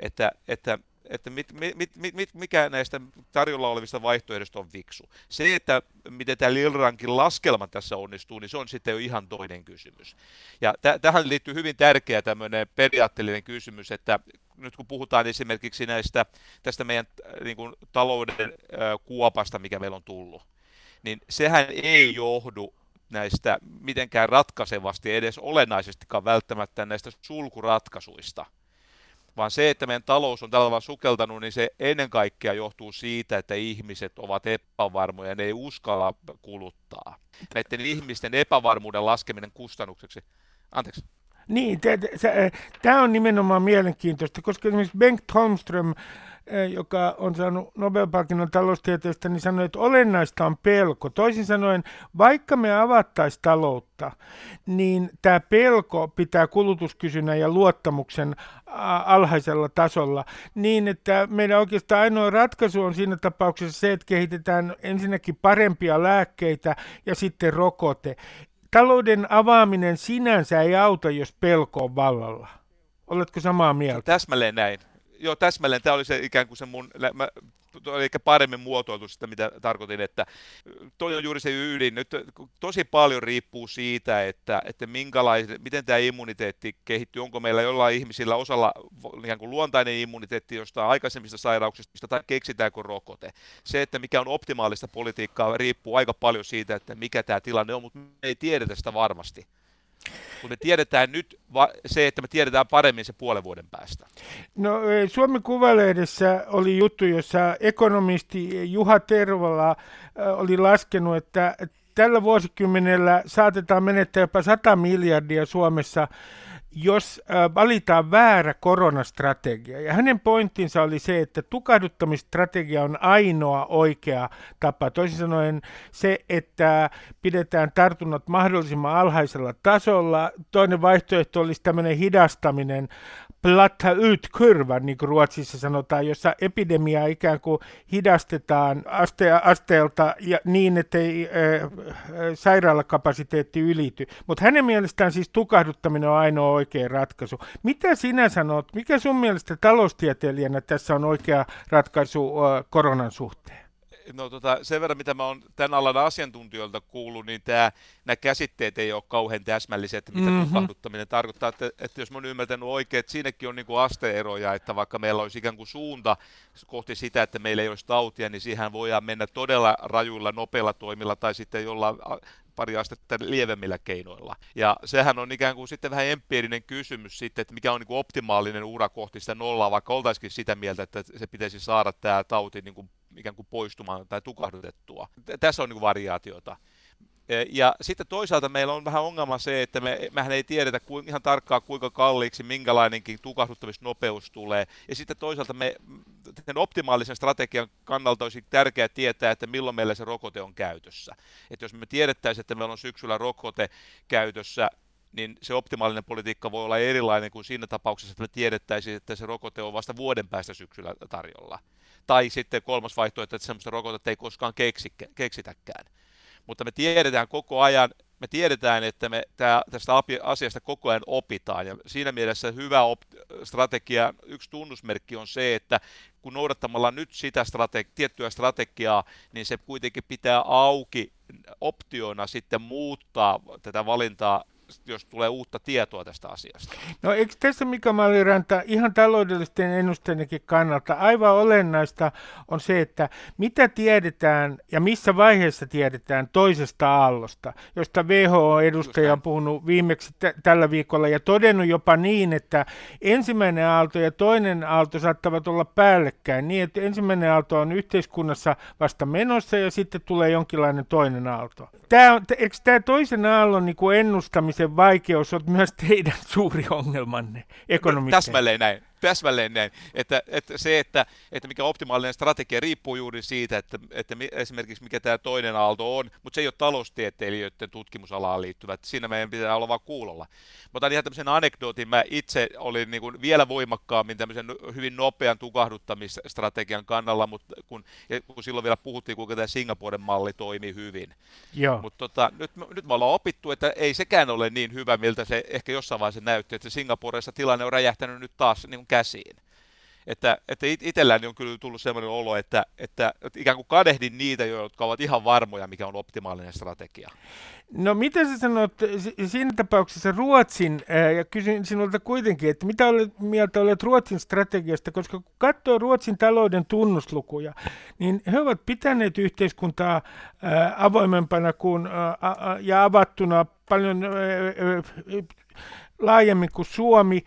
[SPEAKER 5] Että, että että mit, mit, mit, mit, mikä näistä tarjolla olevista vaihtoehdoista on viksu. Se, että miten tämä Lilrankin laskelma tässä onnistuu, niin se on sitten jo ihan toinen kysymys. Ja t- tähän liittyy hyvin tärkeä tämmöinen periaatteellinen kysymys, että nyt kun puhutaan esimerkiksi näistä, tästä meidän niin kuin, talouden äh, kuopasta, mikä meillä on tullut, niin sehän ei johdu näistä mitenkään ratkaisevasti edes olennaisestikaan välttämättä näistä sulkuratkaisuista, vaan se, että meidän talous on tällä tavalla sukeltanut, niin se ennen kaikkea johtuu siitä, että ihmiset ovat epävarmoja, ne ei uskalla kuluttaa. Näiden ihmisten epävarmuuden laskeminen kustannukseksi. Anteeksi.
[SPEAKER 3] Niin, tämä on nimenomaan mielenkiintoista, koska esimerkiksi Bengt Holmström joka on saanut Nobel-palkinnon taloustieteestä, niin sanoi, että olennaista on pelko. Toisin sanoen, vaikka me avattaisiin taloutta, niin tämä pelko pitää kulutuskysynnän ja luottamuksen alhaisella tasolla, niin että meidän oikeastaan ainoa ratkaisu on siinä tapauksessa se, että kehitetään ensinnäkin parempia lääkkeitä ja sitten rokote. Talouden avaaminen sinänsä ei auta, jos pelko on vallalla. Oletko samaa mieltä?
[SPEAKER 5] Täsmälleen näin joo, täsmälleen. Tämä oli se ikään kuin se mun, mä, ehkä paremmin muotoiltu sitä, mitä tarkoitin, että toi on juuri se ydin. Nyt tosi paljon riippuu siitä, että, että miten tämä immuniteetti kehittyy. Onko meillä jollain ihmisillä osalla ikään kuin luontainen immuniteetti jostain aikaisemmista sairauksista tai keksitäänkö rokote. Se, että mikä on optimaalista politiikkaa, riippuu aika paljon siitä, että mikä tämä tilanne on, mutta me ei tiedetä sitä varmasti. Mutta me tiedetään nyt va- se, että me tiedetään paremmin se puolen vuoden päästä.
[SPEAKER 3] No e, Suomen Kuvalehdessä oli juttu, jossa ekonomisti Juha Tervala e, oli laskenut, että tällä vuosikymmenellä saatetaan menettää jopa 100 miljardia Suomessa jos valitaan väärä koronastrategia. Ja hänen pointtinsa oli se, että tukahduttamistrategia on ainoa oikea tapa. Toisin sanoen se, että pidetään tartunnat mahdollisimman alhaisella tasolla. Toinen vaihtoehto olisi tämmöinen hidastaminen, platta ut kurva, niin kuin Ruotsissa sanotaan, jossa epidemiaa ikään kuin hidastetaan aste, asteelta ja niin, ettei äh, sairaalakapasiteetti ylity. Mutta hänen mielestään siis tukahduttaminen on ainoa oikea ratkaisu. Mitä sinä sanot, mikä sun mielestä taloustieteilijänä tässä on oikea ratkaisu äh, koronan suhteen?
[SPEAKER 5] No tota, sen verran, mitä mä oon tämän alan asiantuntijoilta kuullut, niin tää, nämä käsitteet ei ole kauhean täsmällisiä, että mitä mm-hmm. tukahduttaminen tarkoittaa. Että, että jos mä oon ymmärtänyt oikein, että siinäkin on niin kuin asteeroja, että vaikka meillä olisi ikään kuin suunta kohti sitä, että meillä ei olisi tautia, niin siihen voidaan mennä todella rajuilla, nopeilla toimilla tai sitten jollain pari astetta lievemmillä keinoilla. Ja sehän on ikään kuin sitten vähän empiirinen kysymys sitten, että mikä on niin kuin optimaalinen ura kohti sitä nollaa, vaikka oltaisikin sitä mieltä, että se pitäisi saada tämä tauti niin kuin ikään kuin poistumaan tai tukahdutettua. Tässä on niin variaatiota. E, ja sitten toisaalta meillä on vähän ongelma se, että me, mehän ei tiedetä kuin, ihan tarkkaan kuinka kalliiksi minkälainenkin tukahduttamisnopeus tulee. Ja sitten toisaalta me, sen optimaalisen strategian kannalta olisi tärkeää tietää, että milloin meillä se rokote on käytössä. Että jos me tiedettäisiin, että meillä on syksyllä rokote käytössä, niin se optimaalinen politiikka voi olla erilainen kuin siinä tapauksessa, että me tiedettäisiin, että se rokote on vasta vuoden päästä syksyllä tarjolla. Tai sitten kolmas vaihtoehto, että sellaista rokotetta ei koskaan keksi, keksitäkään. mutta me tiedetään koko ajan, me tiedetään, että me tästä asiasta koko ajan opitaan ja siinä mielessä hyvä strategia, yksi tunnusmerkki on se, että kun noudattamalla nyt sitä strate- tiettyä strategiaa, niin se kuitenkin pitää auki optioina sitten muuttaa tätä valintaa jos tulee uutta tietoa tästä asiasta.
[SPEAKER 3] No eikö tässä Mika Malliranta ihan taloudellisten ennusteidenkin kannalta aivan olennaista on se, että mitä tiedetään ja missä vaiheessa tiedetään toisesta aallosta, josta WHO-edustaja on puhunut viimeksi t- tällä viikolla ja todennut jopa niin, että ensimmäinen aalto ja toinen aalto saattavat olla päällekkäin niin, että ensimmäinen aalto on yhteiskunnassa vasta menossa ja sitten tulee jonkinlainen toinen aalto. Tämä on, eikö tämä toisen aallon niin kuin ennustamisen vaikeus on myös teidän suuri ongelmanne ekonomikkaan?
[SPEAKER 5] Täsmälleen näin täsmälleen näin, että, että se, että, että mikä optimaalinen strategia riippuu juuri siitä, että, että esimerkiksi mikä tämä toinen aalto on, mutta se ei ole taloustieteilijöiden tutkimusalaan liittyvä, että siinä meidän pitää olla vaan kuulolla. Mä otan ihan tämmöisen anekdootin, mä itse olin niin kuin vielä voimakkaammin tämmöisen hyvin nopean tukahduttamisstrategian kannalla, mutta kun, kun silloin vielä puhuttiin, kuinka tämä Singaporen malli toimii hyvin. Mutta tota, nyt, nyt me ollaan opittu, että ei sekään ole niin hyvä, miltä se ehkä jossain vaiheessa näytti, että Singaporessa tilanne on räjähtänyt nyt taas niin kuin käsiin. Että, että itselläni on kyllä tullut sellainen olo, että, että, että ikään kuin kadehdin niitä, jotka ovat ihan varmoja, mikä on optimaalinen strategia.
[SPEAKER 3] No mitä sä sanot siinä tapauksessa Ruotsin, ja kysyn sinulta kuitenkin, että mitä olet, mieltä olet Ruotsin strategiasta, koska kun katsoo Ruotsin talouden tunnuslukuja, niin he ovat pitäneet yhteiskuntaa avoimempana kuin, ja avattuna paljon laajemmin kuin Suomi,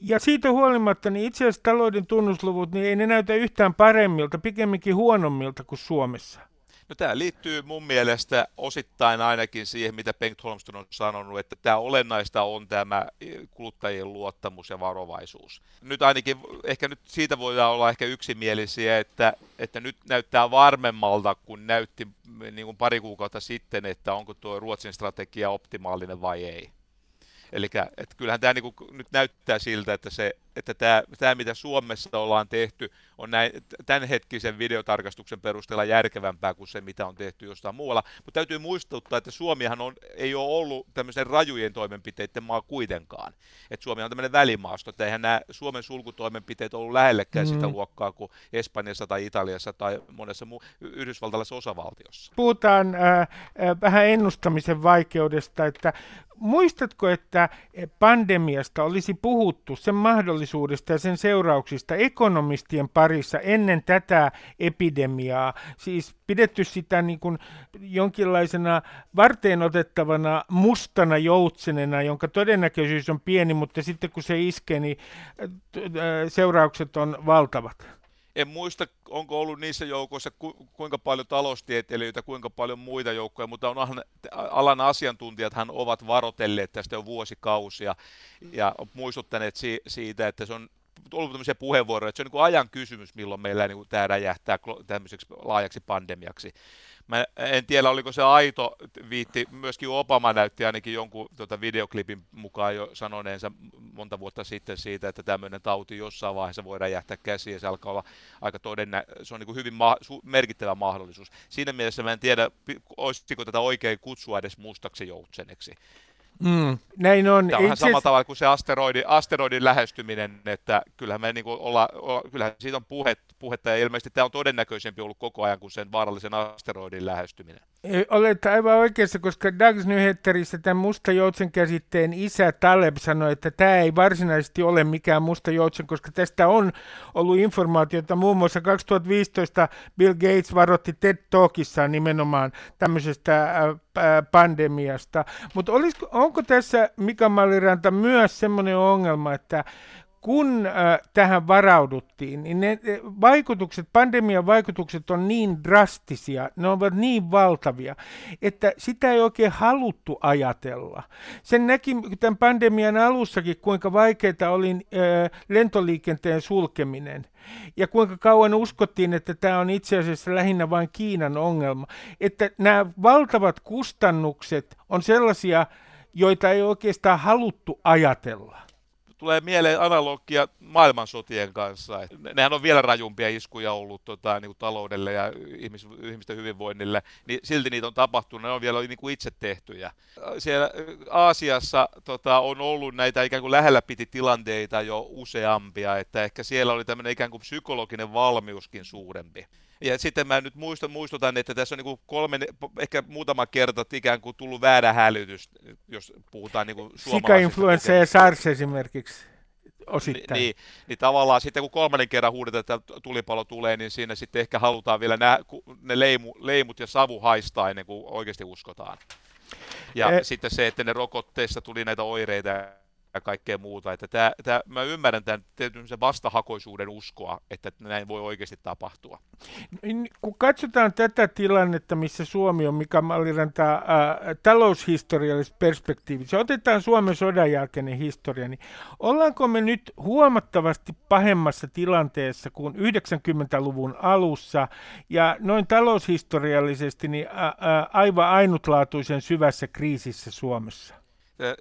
[SPEAKER 3] ja siitä huolimatta, niin itse asiassa talouden tunnusluvut, niin ei ne näytä yhtään paremmilta, pikemminkin huonommilta kuin Suomessa.
[SPEAKER 5] No tämä liittyy mun mielestä osittain ainakin siihen, mitä Bengt Holmström on sanonut, että tämä olennaista on tämä kuluttajien luottamus ja varovaisuus. Nyt ainakin, ehkä nyt siitä voidaan olla ehkä yksimielisiä, että, että nyt näyttää varmemmalta, kun näytti niin kuin pari kuukautta sitten, että onko tuo Ruotsin strategia optimaalinen vai ei. Eli kyllähän tämä niinku nyt näyttää siltä, että, se, että tämä, tämä, mitä Suomessa ollaan tehty, on näin, tämänhetkisen videotarkastuksen perusteella järkevämpää kuin se, mitä on tehty jostain muualla. Mutta täytyy muistuttaa, että Suomihan on, ei ole ollut tämmöisen rajujen toimenpiteiden maa kuitenkaan. Että Suomi on tämmöinen välimaasto, että eihän nämä Suomen sulkutoimenpiteet ollut lähellekään mm. sitä luokkaa kuin Espanjassa tai Italiassa tai monessa muu yhdysvaltalaisessa osavaltiossa.
[SPEAKER 3] Puhutaan äh, äh, vähän ennustamisen vaikeudesta, että muistatko, että pandemiasta olisi puhuttu sen mahdollisuudesta ja sen seurauksista ekonomistien parissa ennen tätä epidemiaa? Siis pidetty sitä niin kuin jonkinlaisena varteen otettavana mustana joutsenena, jonka todennäköisyys on pieni, mutta sitten kun se iskee, niin seuraukset on valtavat
[SPEAKER 5] en muista, onko ollut niissä joukoissa ku, kuinka paljon taloustieteilijöitä, kuinka paljon muita joukkoja, mutta on alan asiantuntijathan ovat varotelleet tästä jo vuosikausia ja muistuttaneet si, siitä, että se on ollut tämmöisiä puheenvuoroja, että se on niin kuin ajan kysymys, milloin meillä niin kuin tämä räjähtää tämmöiseksi laajaksi pandemiaksi. Mä en tiedä, oliko se aito viitti, myöskin Obama näytti ainakin jonkun tuota videoklipin mukaan jo sanoneensa monta vuotta sitten siitä, että tämmöinen tauti jossain vaiheessa voi räjähtää käsiä, se alkaa olla aika todennä, se on niin kuin hyvin ma- su- merkittävä mahdollisuus. Siinä mielessä mä en tiedä, olisiko tätä oikein kutsua edes mustaksi joutseneksi.
[SPEAKER 3] Mm, näin on.
[SPEAKER 5] Tämä on vähän samalla tavalla kuin se asteroidi, asteroidin lähestyminen, että kyllähän, me niin olla, olla, kyllähän siitä on puhet, puhetta ja ilmeisesti tämä on todennäköisempi ollut koko ajan kuin sen vaarallisen asteroidin lähestyminen.
[SPEAKER 3] Olet aivan oikeassa, koska Dags Nyhetterissä tämän musta joutsen käsitteen isä Taleb sanoi, että tämä ei varsinaisesti ole mikään musta joutsen, koska tästä on ollut informaatiota. Muun muassa 2015 Bill Gates varoitti TED Talkissaan nimenomaan tämmöisestä pandemiasta. Mutta onko tässä Mika Malliranta myös semmoinen ongelma, että kun äh, tähän varauduttiin, niin ne vaikutukset, pandemian vaikutukset on niin drastisia, ne ovat niin valtavia, että sitä ei oikein haluttu ajatella. Sen näki tämän pandemian alussakin, kuinka vaikeaa oli äh, lentoliikenteen sulkeminen ja kuinka kauan uskottiin, että tämä on itse asiassa lähinnä vain Kiinan ongelma. Että nämä valtavat kustannukset on sellaisia, joita ei oikeastaan haluttu ajatella
[SPEAKER 5] tulee mieleen analogia maailmansotien kanssa. Et nehän on vielä rajumpia iskuja ollut tota, niin kuin taloudelle ja ihmis, ihmisten hyvinvoinnille, niin silti niitä on tapahtunut, ne on vielä niin kuin itse tehtyjä. Siellä Aasiassa tota, on ollut näitä ikään kuin lähellä piti tilanteita jo useampia, että ehkä siellä oli tämmöinen ikään kuin psykologinen valmiuskin suurempi. Ja sitten mä nyt muistan, muistutan, että tässä on niin kuin kolme, ehkä muutama kerta ikään kuin tullut väärä hälytys, jos puhutaan niin kuin
[SPEAKER 3] Sika-influenssa ja SARS esimerkiksi osittain.
[SPEAKER 5] Niin, niin tavallaan sitten kun kolmannen kerran huudetaan, että tulipalo tulee, niin siinä sitten ehkä halutaan vielä nää, ne leimu, leimut ja savu haistaa ennen kuin oikeasti uskotaan. Ja e- sitten se, että ne rokotteissa tuli näitä oireita ja kaikkea muuta. Että tämä, tämä, mä ymmärrän tämän se vastahakoisuuden uskoa, että näin voi oikeasti tapahtua.
[SPEAKER 3] Niin, kun katsotaan tätä tilannetta, missä Suomi on, mikä Malliranta äh, taloushistoriallisesta perspektiivistä, otetaan Suomen sodan jälkeinen historia, niin ollaanko me nyt huomattavasti pahemmassa tilanteessa kuin 90-luvun alussa ja noin taloushistoriallisesti niin, ä, ä, aivan ainutlaatuisen syvässä kriisissä Suomessa?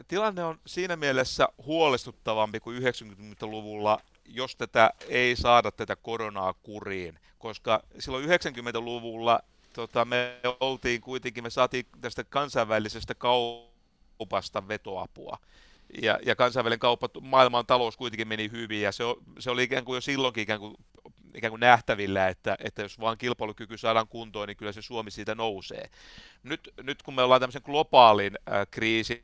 [SPEAKER 5] Tilanne on siinä mielessä huolestuttavampi kuin 90-luvulla, jos tätä ei saada tätä koronaa kuriin, koska silloin 90-luvulla tota, me oltiin kuitenkin, me saatiin tästä kansainvälisestä kaupasta vetoapua. Ja, ja kansainvälinen kauppa, maailman talous kuitenkin meni hyvin, ja se, se oli ikään kuin jo silloinkin ikään kuin, ikään kuin nähtävillä, että, että jos vaan kilpailukyky saadaan kuntoon, niin kyllä se Suomi siitä nousee. Nyt, nyt kun me ollaan tämmöisen globaalin äh, kriisin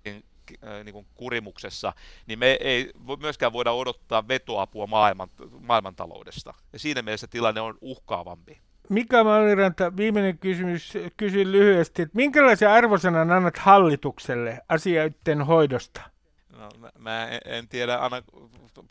[SPEAKER 5] niin kuin kurimuksessa, niin me ei myöskään voida odottaa vetoapua maailman, maailmantaloudesta. Ja siinä mielessä tilanne on uhkaavampi.
[SPEAKER 3] Mika Malliranta, viimeinen kysymys. Kysyn lyhyesti, että minkälaisen arvosanan annat hallitukselle asioiden hoidosta?
[SPEAKER 5] No, mä, mä en tiedä, anna,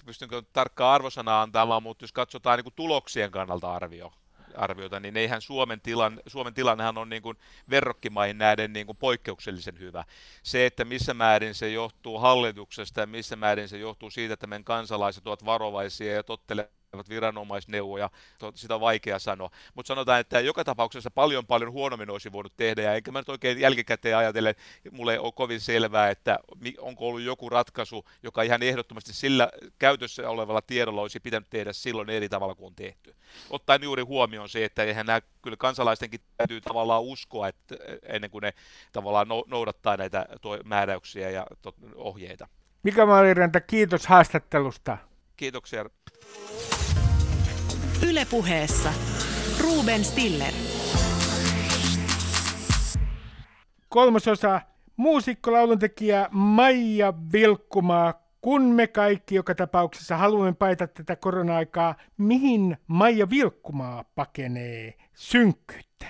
[SPEAKER 5] pystynkö tarkkaa arvosanaa antamaan, mutta jos katsotaan niin kuin tuloksien kannalta arvio, arviota, niin eihän Suomen, tilan, Suomen tilannehan on niin kuin verrokkimaihin näiden niin kuin poikkeuksellisen hyvä. Se, että missä määrin se johtuu hallituksesta ja missä määrin se johtuu siitä, että meidän kansalaiset ovat varovaisia ja tottelevat viranomaisneuvoja, sitä on vaikea sanoa. Mutta sanotaan, että joka tapauksessa paljon paljon huonommin olisi voinut tehdä, ja enkä mä nyt oikein jälkikäteen ajatellen, mulle on kovin selvää, että onko ollut joku ratkaisu, joka ihan ehdottomasti sillä käytössä olevalla tiedolla olisi pitänyt tehdä silloin eri tavalla kuin on tehty. Ottaen juuri huomioon se, että eihän nämä kyllä kansalaistenkin täytyy tavallaan uskoa, että ennen kuin ne tavallaan noudattaa näitä määräyksiä ja ohjeita.
[SPEAKER 3] Mika Maaliranta, kiitos haastattelusta.
[SPEAKER 5] Kiitoksia.
[SPEAKER 1] Ylepuheessa Ruben Stiller.
[SPEAKER 3] Kolmasosa muusikko, lauluntekijä Maija Vilkkumaa. Kun me kaikki joka tapauksessa haluamme paita tätä korona-aikaa, mihin Maija Vilkkumaa pakenee synkkyyttä?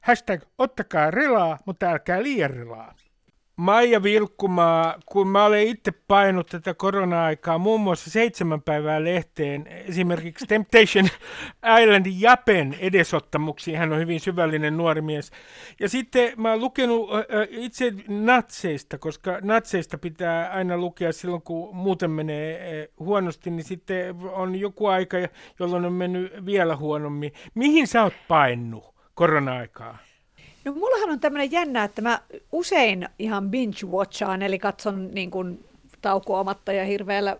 [SPEAKER 3] Hashtag ottakaa relaa, mutta älkää liian relaa. Maija Vilkkumaa, kun mä olen itse painut tätä korona-aikaa muun muassa seitsemän päivää lehteen, esimerkiksi Temptation *laughs* Islandin Japen edesottamuksiin, hän on hyvin syvällinen nuori mies. Ja sitten mä oon lukenut itse natseista, koska natseista pitää aina lukea silloin, kun muuten menee huonosti, niin sitten on joku aika, jolloin on mennyt vielä huonommin. Mihin sä oot painut korona-aikaa?
[SPEAKER 6] No mullahan on tämmöinen jännä, että mä usein ihan binge-watchaan, eli katson niin kuin taukoamatta ja hirveällä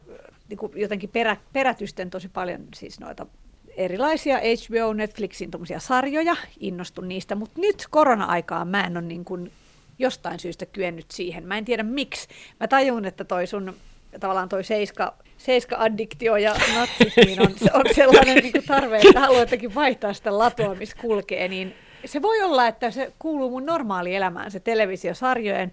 [SPEAKER 6] niin kuin jotenkin perä, perätysten tosi paljon siis noita erilaisia HBO, Netflixin sarjoja, innostun niistä, mutta nyt korona-aikaan mä en ole niin kuin jostain syystä kyennyt siihen. Mä en tiedä miksi. Mä tajun, että toi sun tavallaan toi seiska, seiska-addiktio ja natsit, niin on, on sellainen *laughs* niin kuin tarve, että haluaa jotenkin vaihtaa sitä latua, missä kulkee, niin se voi olla, että se kuuluu mun normaali elämään, se televisiosarjojen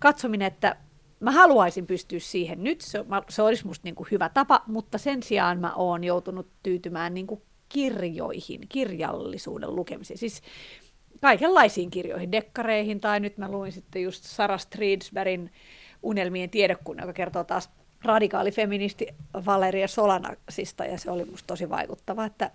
[SPEAKER 6] katsominen, että mä haluaisin pystyä siihen nyt, se, se olisi musta niin kuin hyvä tapa, mutta sen sijaan mä oon joutunut tyytymään niin kuin kirjoihin, kirjallisuuden lukemiseen. Siis kaikenlaisiin kirjoihin, dekkareihin, tai nyt mä luin sitten just Sarah Stridsbergin Unelmien tiedekunnan, joka kertoo taas radikaali feministi Valeria Solanasista, ja se oli musta tosi vaikuttava, että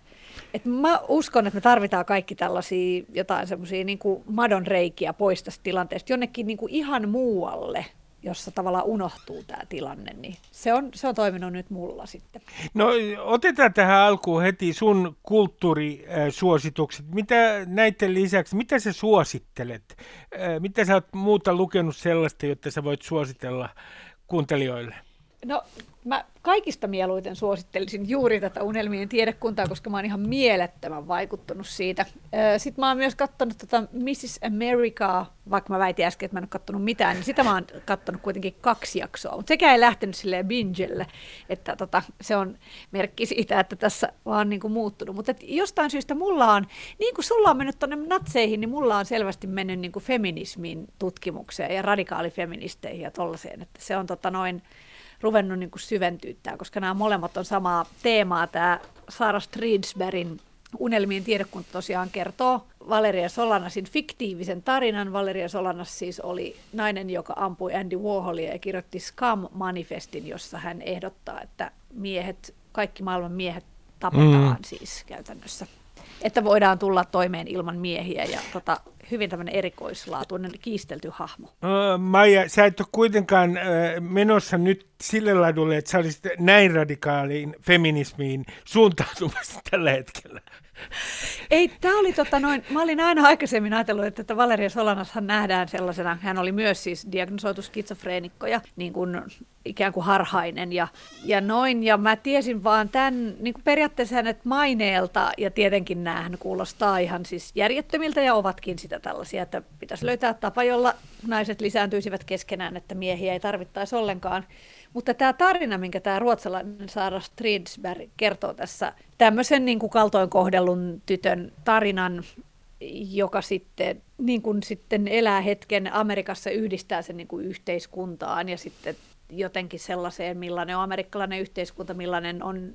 [SPEAKER 6] et mä uskon, että me tarvitaan kaikki tällaisia jotain semmoisia niin madon reikiä pois tästä tilanteesta jonnekin niin kuin ihan muualle, jossa tavallaan unohtuu tämä tilanne, niin se on, se on toiminut nyt mulla sitten.
[SPEAKER 3] No otetaan tähän alkuun heti sun kulttuurisuositukset. Mitä näiden lisäksi, mitä sä suosittelet? Mitä sä oot muuta lukenut sellaista, jotta sä voit suositella kuuntelijoille?
[SPEAKER 6] No mä kaikista mieluiten suosittelisin juuri tätä unelmien tiedekuntaa, koska mä oon ihan mielettömän vaikuttunut siitä. Sitten mä oon myös katsonut tätä Mrs. Americaa, vaikka mä väitin äsken, että mä en ole katsonut mitään, niin sitä mä oon katsonut kuitenkin kaksi jaksoa, mutta sekään ei lähtenyt silleen bingelle, että tota, se on merkki siitä, että tässä vaan niin kuin muuttunut. Mutta jostain syystä mulla on, niin kuin sulla on mennyt tuonne natseihin, niin mulla on selvästi mennyt niin kuin feminismin tutkimukseen ja radikaalifeministeihin ja tollaiseen, että se on tota noin, ruvennut niin syventyyttää, koska nämä molemmat on samaa teemaa. Tämä Sarah Stridsbergin Unelmien tiedekunta tosiaan kertoo Valeria Solanasin fiktiivisen tarinan. Valeria Solanas siis oli nainen, joka ampui Andy Warholia ja kirjoitti Scam-manifestin, jossa hän ehdottaa, että miehet, kaikki maailman miehet tapetaan mm. siis käytännössä. Että voidaan tulla toimeen ilman miehiä ja tota, hyvin tämmöinen erikoislaatuinen kiistelty hahmo.
[SPEAKER 3] Uh, Maija, sä et ole kuitenkaan uh, menossa nyt sille ladulle, että sä olisit näin radikaaliin feminismiin suuntautumassa tällä hetkellä.
[SPEAKER 6] Ei, tämä oli tota noin, mä olin aina aikaisemmin ajatellut, että Valeria Solanashan nähdään sellaisena, hän oli myös siis diagnosoitu skitsofreenikko ja niin kuin, ikään kuin harhainen ja, ja noin, ja mä tiesin vaan tämän niin kuin periaatteessa hänet maineelta, ja tietenkin näähän kuulostaa ihan siis järjettömiltä ja ovatkin sitä tällaisia, että pitäisi löytää tapa, jolla naiset lisääntyisivät keskenään, että miehiä ei tarvittaisi ollenkaan. Mutta tämä tarina, minkä tämä ruotsalainen Sara Stridsberg kertoo tässä, tämmöisen niin kuin kaltoinkohdellun tytön tarinan, joka sitten, niin kuin sitten elää hetken Amerikassa, yhdistää sen niin kuin yhteiskuntaan ja sitten jotenkin sellaiseen, millainen on amerikkalainen yhteiskunta, millainen on,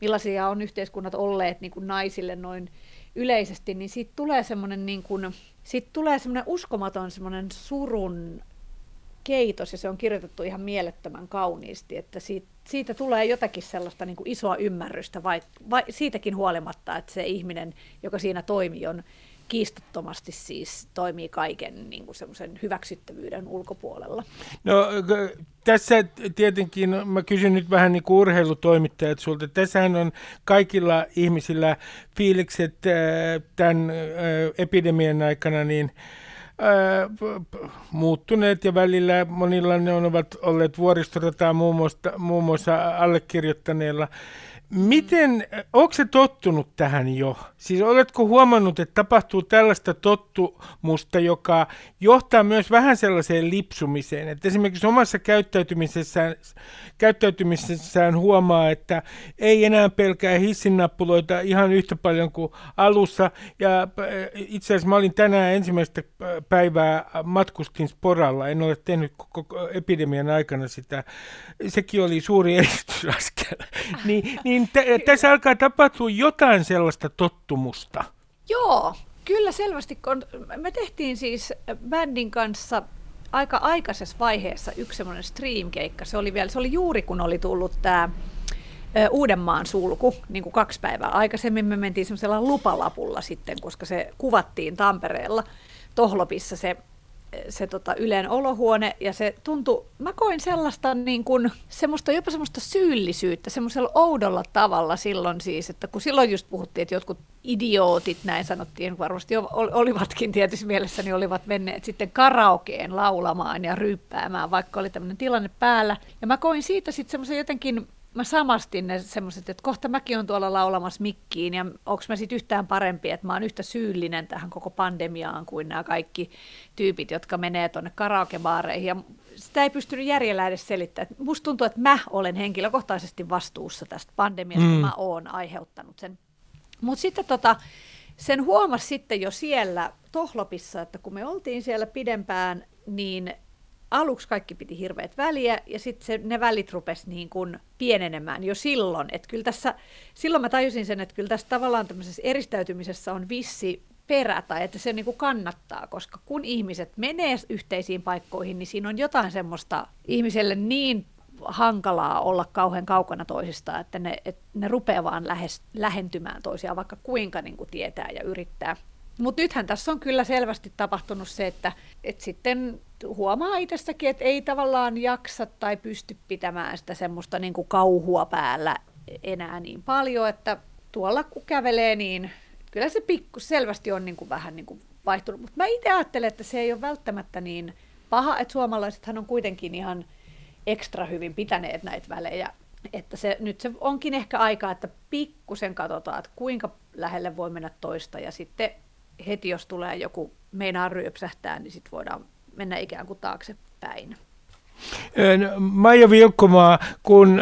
[SPEAKER 6] millaisia on yhteiskunnat olleet niin kuin naisille noin yleisesti, niin siitä tulee semmoinen niin kuin, tulee semmoinen uskomaton semmoinen surun keitos ja se on kirjoitettu ihan mielettömän kauniisti, että siitä, siitä tulee jotakin sellaista niin kuin isoa ymmärrystä, vai, vai, siitäkin huolimatta, että se ihminen, joka siinä toimii, on kiistattomasti siis toimii kaiken niin kuin semmoisen hyväksyttävyyden ulkopuolella.
[SPEAKER 3] No tässä tietenkin, mä kysyn nyt vähän niin kuin urheilutoimittajat sulta, tässähän on kaikilla ihmisillä fiilikset tämän epidemian aikana, niin muuttuneet ja välillä monilla ne ovat olleet vuoristorataa muun muassa, muun muassa allekirjoittaneella. Miten, onko se tottunut tähän jo? Siis oletko huomannut, että tapahtuu tällaista tottumusta, joka johtaa myös vähän sellaiseen lipsumiseen? Että esimerkiksi omassa käyttäytymisessään, käyttäytymisessään huomaa, että ei enää pelkää hissinnappuloita ihan yhtä paljon kuin alussa. Ja äh, itse asiassa mä olin tänään ensimmäistä päivää matkustin sporalla. En ole tehnyt koko epidemian aikana sitä. Sekin oli suuri *laughs* edistysaskel. niin, niin niin t- tässä alkaa tapahtua jotain sellaista tottumusta.
[SPEAKER 6] Joo, kyllä selvästi. Me tehtiin siis bändin kanssa aika aikaisessa vaiheessa yksi semmoinen streamkeikka. Se oli, vielä, se oli juuri kun oli tullut tämä Uudenmaan sulku, niin kuin kaksi päivää aikaisemmin. Me mentiin semmoisella lupalapulla sitten, koska se kuvattiin Tampereella Tohlopissa se se tota, Ylen olohuone, ja se tuntui, mä koin sellaista niin kuin, semmoista, jopa semmoista syyllisyyttä, semmoisella oudolla tavalla silloin siis, että kun silloin just puhuttiin, että jotkut idiootit, näin sanottiin, varmasti olivatkin tietysti mielessä, niin olivat menneet sitten karaokeen laulamaan ja ryyppäämään, vaikka oli tämmöinen tilanne päällä. Ja mä koin siitä sitten semmoisen jotenkin mä samastin ne semmoiset, että kohta mäkin on tuolla laulamassa mikkiin ja onko mä sitten yhtään parempi, että mä oon yhtä syyllinen tähän koko pandemiaan kuin nämä kaikki tyypit, jotka menee tuonne karaokebaareihin ja sitä ei pystynyt järjellä edes selittämään. Musta tuntuu, että mä olen henkilökohtaisesti vastuussa tästä pandemiasta, mm. mä oon aiheuttanut sen. Mutta sitten tota, sen huomasi sitten jo siellä Tohlopissa, että kun me oltiin siellä pidempään, niin aluksi kaikki piti hirveät väliä ja sitten ne välit rupesi niin kuin pienenemään jo silloin. Että kyllä tässä, silloin mä tajusin sen, että kyllä tässä tavallaan tämmöisessä eristäytymisessä on vissi perä tai että se niin kuin kannattaa, koska kun ihmiset menee yhteisiin paikkoihin, niin siinä on jotain semmoista ihmiselle niin hankalaa olla kauhean kaukana toisistaan, että ne, että ne rupeaa vaan lähes, lähentymään toisiaan, vaikka kuinka niin kuin tietää ja yrittää. Mutta nythän tässä on kyllä selvästi tapahtunut se, että, että sitten huomaa itsessäkin, että ei tavallaan jaksa tai pysty pitämään sitä semmoista niin kuin kauhua päällä enää niin paljon, että tuolla kun kävelee, niin kyllä se pikku selvästi on niin kuin vähän niin kuin vaihtunut. Mutta mä itse ajattelen, että se ei ole välttämättä niin paha, että suomalaisethan on kuitenkin ihan ekstra hyvin pitäneet näitä välejä. Että se, nyt se onkin ehkä aika, että pikkusen katsotaan, että kuinka lähelle voi mennä toista ja sitten heti jos tulee joku meinaa ryöpsähtää, niin sitten voidaan mennä ikään kuin taaksepäin.
[SPEAKER 3] Maija Vilkkomaa, kun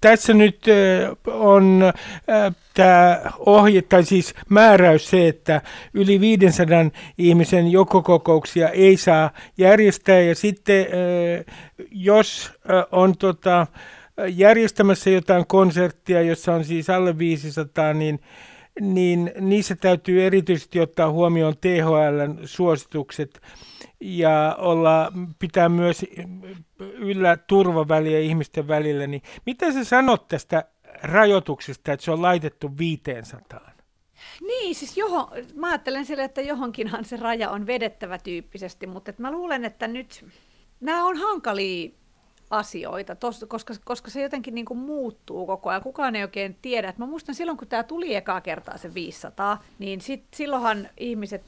[SPEAKER 3] tässä nyt on tämä ohje, tai siis määräys se, että yli 500 ihmisen joukkokokouksia ei saa järjestää, ja sitten jos on tota, järjestämässä jotain konserttia, jossa on siis alle 500, niin niin niissä täytyy erityisesti ottaa huomioon THLn suositukset ja olla, pitää myös yllä turvaväliä ihmisten välillä. Niin mitä sä sanot tästä rajoituksesta, että se on laitettu 500?
[SPEAKER 6] Niin, siis johon, mä ajattelen sille, että johonkinhan se raja on vedettävä tyyppisesti, mutta mä luulen, että nyt nämä on hankalia asioita, tos, koska, koska se jotenkin niin kuin muuttuu koko ajan. Kukaan ei oikein tiedä. Et mä muistan silloin, kun tämä tuli ekaa kertaa se 500, niin sit, silloinhan ihmiset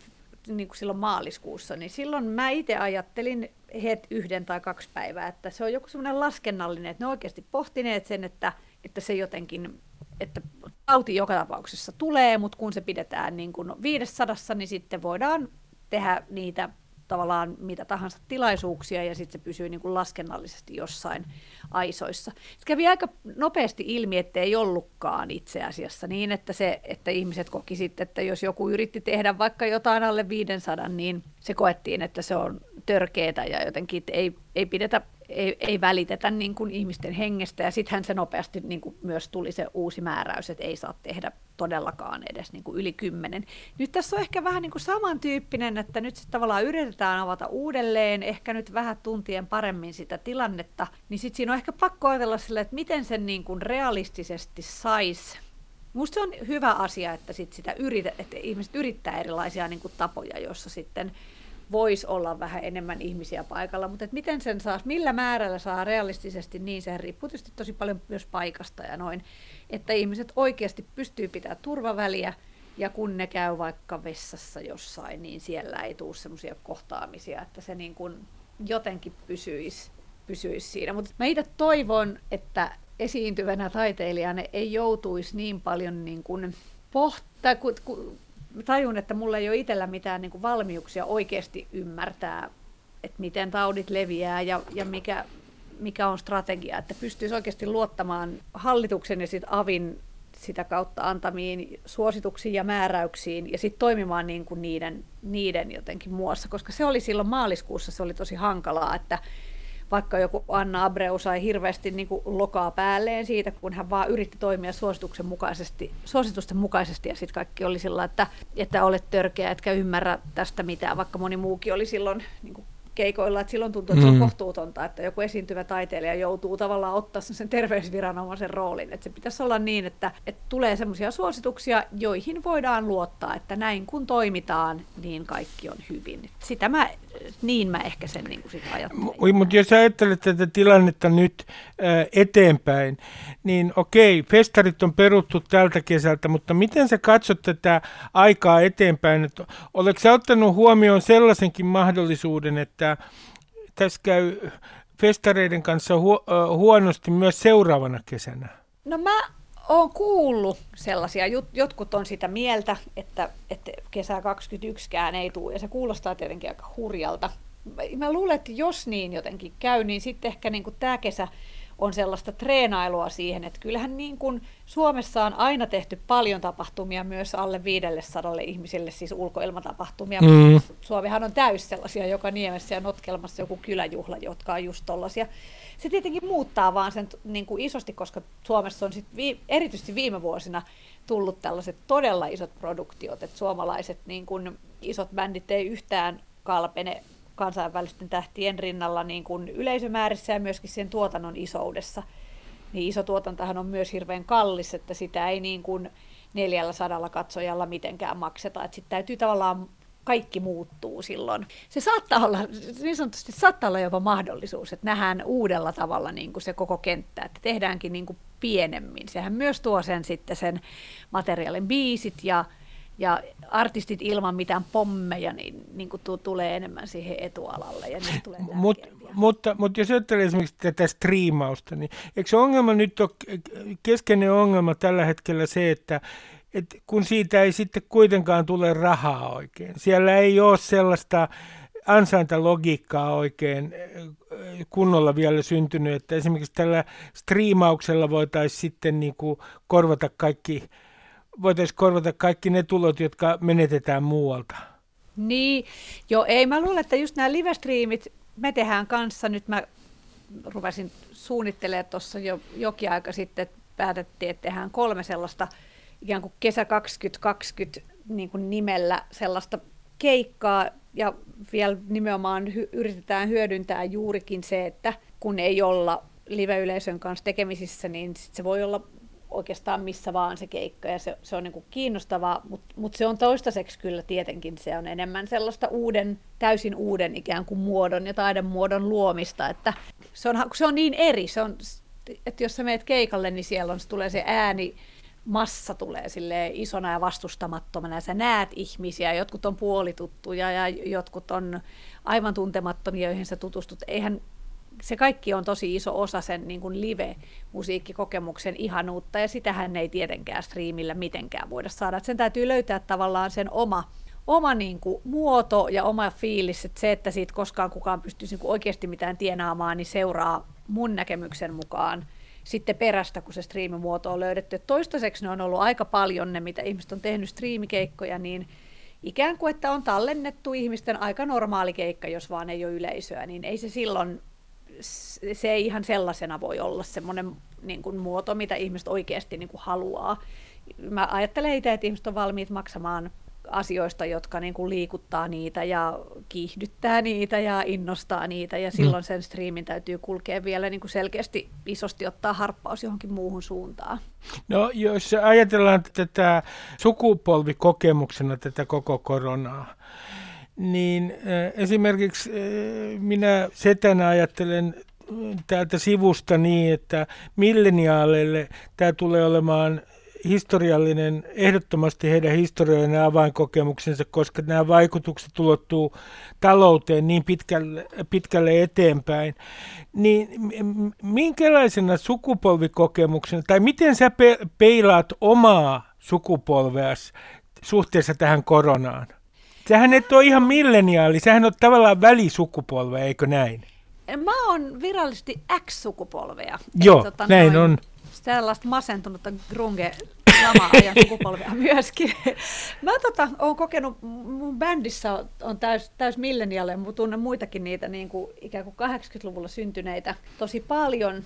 [SPEAKER 6] niin kuin silloin maaliskuussa, niin silloin mä itse ajattelin het yhden tai kaksi päivää, että se on joku semmoinen laskennallinen, että ne oikeasti pohtineet sen, että, että se jotenkin, että tauti joka tapauksessa tulee, mutta kun se pidetään niin kuin 500, niin sitten voidaan tehdä niitä tavallaan mitä tahansa tilaisuuksia ja sitten se pysyy niin kuin laskennallisesti jossain aisoissa. Se kävi aika nopeasti ilmi, että ei ollutkaan itse asiassa niin, että, se, että ihmiset koki sitten, että jos joku yritti tehdä vaikka jotain alle 500, niin se koettiin, että se on törkeetä ja jotenkin ei, ei pidetä ei, ei välitetä niin kuin ihmisten hengestä. Ja sittenhän se nopeasti niin kuin myös tuli se uusi määräys, että ei saa tehdä todellakaan edes niin kuin yli kymmenen. Nyt tässä on ehkä vähän niin kuin samantyyppinen, että nyt sitten tavallaan yritetään avata uudelleen, ehkä nyt vähän tuntien paremmin sitä tilannetta, niin sitten siinä on ehkä pakko ajatella sille, että miten sen niin kuin realistisesti saisi Minusta se on hyvä asia, että, sit sitä yritä, että ihmiset yrittää erilaisia niin kuin tapoja, joissa sitten voisi olla vähän enemmän ihmisiä paikalla, mutta et miten sen saa, millä määrällä saa realistisesti, niin se riippuu tietysti tosi paljon myös paikasta ja noin, että ihmiset oikeasti pystyy pitämään turvaväliä, ja kun ne käy vaikka vessassa jossain, niin siellä ei tule semmoisia kohtaamisia, että se niin kuin jotenkin pysyisi, pysyisi siinä. Mutta mä itse toivon, että esiintyvänä taiteilijana ei joutuisi niin paljon niin kuin pohtaa, tajun, että mulla ei ole itsellä mitään niin kuin valmiuksia oikeasti ymmärtää, että miten taudit leviää ja, ja mikä, mikä on strategia, että pystyisi oikeasti luottamaan hallituksen ja sit avin sitä kautta antamiin suosituksiin ja määräyksiin ja sitten toimimaan niin kuin niiden, niiden jotenkin muassa, koska se oli silloin maaliskuussa, se oli tosi hankalaa, että vaikka joku Anna Abreu sai hirveästi niin kuin lokaa päälleen siitä, kun hän vaan yritti toimia suosituksen mukaisesti, suositusten mukaisesti, ja sitten kaikki oli sillä, että, että olet törkeä, etkä ymmärrä tästä mitään, vaikka moni muukin oli silloin niin kuin keikoilla, että silloin tuntuu, että se on mm. kohtuutonta, että joku esiintyvä taiteilija joutuu tavallaan ottaa sen terveysviranomaisen roolin. Että se pitäisi olla niin, että, että tulee sellaisia suosituksia, joihin voidaan luottaa, että näin kun toimitaan, niin kaikki on hyvin. Sitä mä, niin mä ehkä sen niin kuin sit ajattelen.
[SPEAKER 3] Mutta jos ajattelet tätä tilannetta nyt äh, eteenpäin, niin okei, festarit on peruttu tältä kesältä, mutta miten sä katsot tätä aikaa eteenpäin? Että oletko sä ottanut huomioon sellaisenkin mahdollisuuden, että tässä käy festareiden kanssa hu- huonosti myös seuraavana kesänä?
[SPEAKER 6] No mä oon kuullut sellaisia, jotkut on sitä mieltä, että, että kesä 21kään ei tule, ja se kuulostaa tietenkin aika hurjalta. Mä luulen, että jos niin jotenkin käy, niin sitten ehkä niin tämä kesä on sellaista treenailua siihen, että kyllähän niin kuin Suomessa on aina tehty paljon tapahtumia myös alle 500 ihmisille, siis ulkoilmatapahtumia. Mm. Suomihan on täys sellaisia joka niemessä ja notkelmassa joku kyläjuhla, jotka on just tollaisia. Se tietenkin muuttaa vaan sen niin kuin isosti, koska Suomessa on sit vi- erityisesti viime vuosina tullut tällaiset todella isot produktiot, että suomalaiset niin kuin isot bändit ei yhtään kalpene kansainvälisten tähtien rinnalla niin kuin yleisömäärissä ja myöskin sen tuotannon isoudessa. Niin iso tuotantohan on myös hirveän kallis, että sitä ei niin kuin neljällä sadalla katsojalla mitenkään makseta. Sitten täytyy tavallaan kaikki muuttuu silloin. Se saattaa olla, niin sanotusti saattaa olla jopa mahdollisuus, että nähdään uudella tavalla niin kuin se koko kenttä, että tehdäänkin niin kuin pienemmin. Sehän myös tuo sen sitten sen materiaalin biisit ja ja artistit ilman mitään pommeja niin, niin kuin tulee enemmän siihen etualalle ja niin tulee
[SPEAKER 3] Mut, mutta, mutta jos ajattelee esimerkiksi tätä striimausta, niin eikö se ongelma nyt ole, keskeinen ongelma tällä hetkellä se, että, että kun siitä ei sitten kuitenkaan tule rahaa oikein, siellä ei ole sellaista ansaintalogiikkaa oikein kunnolla vielä syntynyt, että esimerkiksi tällä striimauksella voitaisiin sitten niin kuin korvata kaikki voitaisiin korvata kaikki ne tulot, jotka menetetään muualta.
[SPEAKER 6] Niin, joo ei mä luulen, että just nämä live-striimit, me tehdään kanssa, nyt mä rupesin suunnittelemaan tuossa jo jokin aika sitten, että päätettiin, että tehdään kolme sellaista ikään kuin kesä 2020 niin kuin nimellä sellaista keikkaa, ja vielä nimenomaan hy- yritetään hyödyntää juurikin se, että kun ei olla live-yleisön kanssa tekemisissä, niin sit se voi olla oikeastaan missä vaan se keikka ja se, se on niin kuin kiinnostavaa, mutta mut se on toistaiseksi kyllä tietenkin se on enemmän sellaista uuden, täysin uuden ikään kuin muodon ja taidemuodon luomista, että se on, se on niin eri, se on, että jos sä meet keikalle, niin siellä on, se tulee se ääni, massa tulee sille isona ja vastustamattomana ja sä näet ihmisiä, jotkut on puolituttuja ja jotkut on aivan tuntemattomia, joihin sä tutustut. Eihän se kaikki on tosi iso osa sen niin kuin live-musiikkikokemuksen ihanuutta, ja sitähän ei tietenkään striimillä mitenkään voida saada. sen täytyy löytää tavallaan sen oma, oma niin kuin, muoto ja oma fiilis, että se, että siitä koskaan kukaan pystyisi niin kuin oikeasti mitään tienaamaan, niin seuraa mun näkemyksen mukaan sitten perästä, kun se striimimuoto on löydetty. Et toistaiseksi ne on ollut aika paljon ne, mitä ihmiset on tehnyt striimikeikkoja, niin ikään kuin, että on tallennettu ihmisten aika normaali keikka, jos vaan ei ole yleisöä, niin ei se silloin se ei ihan sellaisena voi olla semmoinen niin kuin muoto, mitä ihmiset oikeasti niin kuin haluaa. Mä ajattelen itse, että ihmiset on valmiit maksamaan asioista, jotka niin kuin liikuttaa niitä ja kiihdyttää niitä ja innostaa niitä ja silloin mm. sen striimin täytyy kulkea vielä niin kuin selkeästi isosti ottaa harppaus johonkin muuhun suuntaan.
[SPEAKER 3] No jos ajatellaan tätä sukupolvikokemuksena tätä koko koronaa, niin äh, esimerkiksi äh, minä setänä ajattelen täältä sivusta niin, että milleniaaleille tämä tulee olemaan historiallinen, ehdottomasti heidän historiallinen avainkokemuksensa, koska nämä vaikutukset ulottuu talouteen niin pitkälle, pitkälle eteenpäin. Niin minkälaisena sukupolvikokemuksena, tai miten sä pe- peilaat omaa sukupolveas suhteessa tähän koronaan? Sähän et ole ihan milleniaali, sähän on tavallaan välisukupolve, eikö näin?
[SPEAKER 6] Mä oon virallisesti X-sukupolvea.
[SPEAKER 3] Joo, tota, näin noin, on.
[SPEAKER 6] Sellaista masentunutta grunge lama-ajan sukupolvea *laughs* myöskin. Mä tota, kokenut, mun bändissä on täys, täys millenialle, mutta tunnen muitakin niitä niin kuin, ikään kuin 80-luvulla syntyneitä tosi paljon.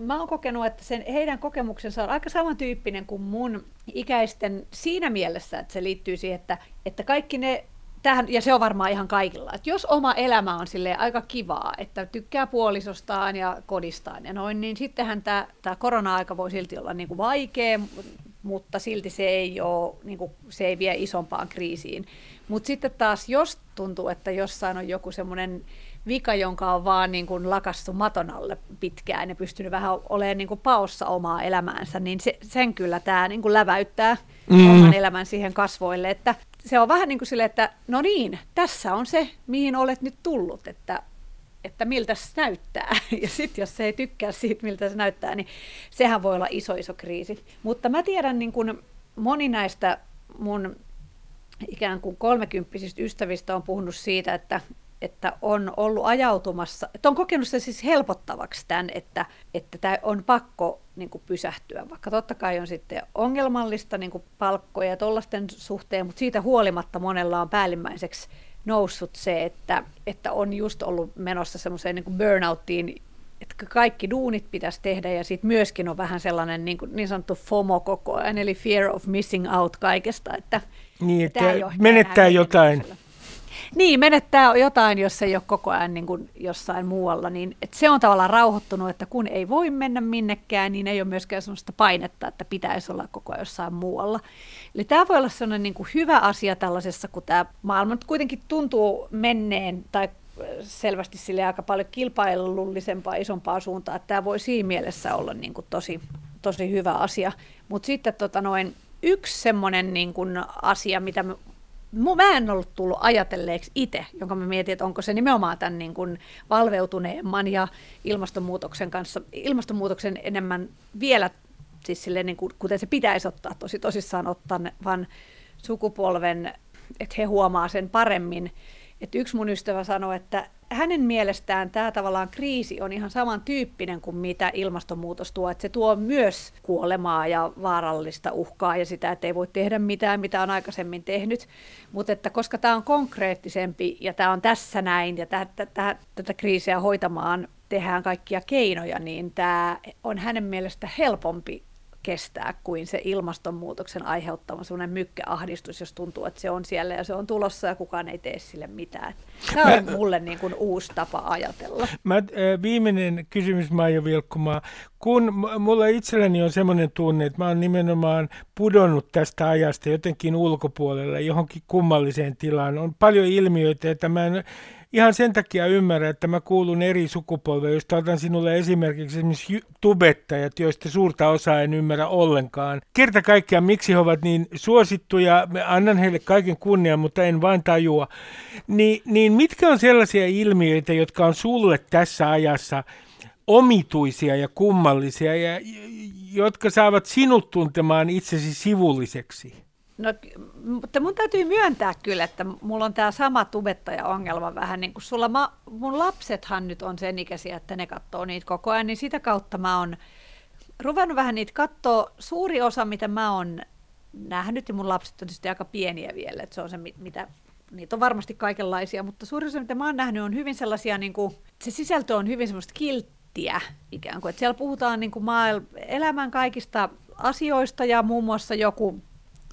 [SPEAKER 6] Mä oon kokenut, että sen, heidän kokemuksensa on aika samantyyppinen kuin mun ikäisten siinä mielessä, että se liittyy siihen, että, että kaikki ne tähän, ja se on varmaan ihan kaikilla, että jos oma elämä on sille aika kivaa, että tykkää puolisostaan ja kodistaan ja noin, niin sittenhän tämä, tämä korona-aika voi silti olla niin kuin vaikea, mutta silti se ei, ole, niin kuin, se ei vie isompaan kriisiin. Mutta sitten taas, jos tuntuu, että jossain on joku semmoinen vika, jonka on vaan niin kuin lakassu maton alle pitkään ja pystynyt vähän olemaan niin kuin paossa omaa elämäänsä, niin se, sen kyllä tämä niin kuin läväyttää mm. oman elämän siihen kasvoille. Että se on vähän niin kuin sille, että no niin, tässä on se, mihin olet nyt tullut, että että miltä se näyttää. *laughs* Ja sitten jos se ei tykkää siitä, miltä se näyttää, niin sehän voi olla iso, iso kriisi. Mutta mä tiedän niin kuin moni näistä mun ikään kuin kolmekymppisistä ystävistä on puhunut siitä, että, että on ollut ajautumassa, että on kokenut se siis helpottavaksi tämän, että, että tämä on pakko niin kuin pysähtyä, vaikka totta kai on sitten ongelmallista niin kuin palkkoja ja tuollaisten suhteen, mutta siitä huolimatta monella on päällimmäiseksi noussut se, että, että on just ollut menossa semmoiseen niin burnouttiin, että kaikki duunit pitäisi tehdä ja sitten myöskin on vähän sellainen niin, kuin, niin sanottu FOMO koko ajan, eli fear of missing out kaikesta, että,
[SPEAKER 3] niin, että menettää jotain.
[SPEAKER 6] Niin, menettää jotain, jos ei ole koko ajan niin kuin jossain muualla. Niin, että se on tavallaan rauhoittunut, että kun ei voi mennä minnekään, niin ei ole myöskään sellaista painetta, että pitäisi olla koko ajan jossain muualla. Eli tämä voi olla sellainen niin kuin hyvä asia tällaisessa, kun tämä maailma nyt kuitenkin tuntuu menneen tai selvästi sille aika paljon kilpailullisempaa, isompaa suuntaa, että tämä voi siinä mielessä olla niin kuin tosi, tosi hyvä asia. Mutta sitten tota noin, yksi semmoinen niin kuin asia, mitä mä, en ollut tullut ajatelleeksi itse, jonka mä mietin, että onko se nimenomaan tämän niin kuin valveutuneemman ja ilmastonmuutoksen kanssa, ilmastonmuutoksen enemmän vielä, siis silleen niin kuin, kuten se pitäisi ottaa tosi tosissaan ottaa, vaan sukupolven, että he huomaa sen paremmin. Että yksi mun ystävä sanoi, että hänen mielestään tämä tavallaan kriisi on ihan samantyyppinen kuin mitä ilmastonmuutos tuo, että se tuo myös kuolemaa ja vaarallista uhkaa ja sitä, että ei voi tehdä mitään, mitä on aikaisemmin tehnyt, mutta että koska tämä on konkreettisempi ja tämä on tässä näin ja tätä, tätä kriisiä hoitamaan tehdään kaikkia keinoja, niin tämä on hänen mielestä helpompi kestää kuin se ilmastonmuutoksen aiheuttama sellainen mykkäahdistus, jos tuntuu, että se on siellä ja se on tulossa ja kukaan ei tee sille mitään. Tämä on mulle niin kuin uusi tapa ajatella.
[SPEAKER 3] Mä, äh, viimeinen kysymys Maija Vilkkumaa. Kun mulla itselläni on semmoinen tunne, että mä oon nimenomaan pudonnut tästä ajasta jotenkin ulkopuolelle johonkin kummalliseen tilaan. On paljon ilmiöitä, että mä en ihan sen takia ymmärrän, että mä kuulun eri sukupolveen, josta otan sinulle esimerkiksi esimerkiksi tubettajat, joista suurta osaa en ymmärrä ollenkaan. Kerta kaikkiaan, miksi he ovat niin suosittuja, mä annan heille kaiken kunnian, mutta en vain tajua. Ni, niin mitkä on sellaisia ilmiöitä, jotka on sulle tässä ajassa omituisia ja kummallisia ja jotka saavat sinut tuntemaan itsesi sivulliseksi?
[SPEAKER 6] No, mutta mun täytyy myöntää kyllä, että mulla on tämä sama tubettaja-ongelma vähän niin kuin sulla. Mä, mun lapsethan nyt on sen ikäisiä, että ne katsoo niitä koko ajan, niin sitä kautta mä oon ruvennut vähän niitä katsoa. Suuri osa, mitä mä oon nähnyt, ja mun lapset on tietysti aika pieniä vielä, että se on se, mitä niitä on varmasti kaikenlaisia, mutta suuri osa, mitä mä oon nähnyt, on hyvin sellaisia, niin kuin, se sisältö on hyvin semmoista kilttiä ikään kuin, että siellä puhutaan niin kuin maailman, elämän kaikista asioista ja muun muassa joku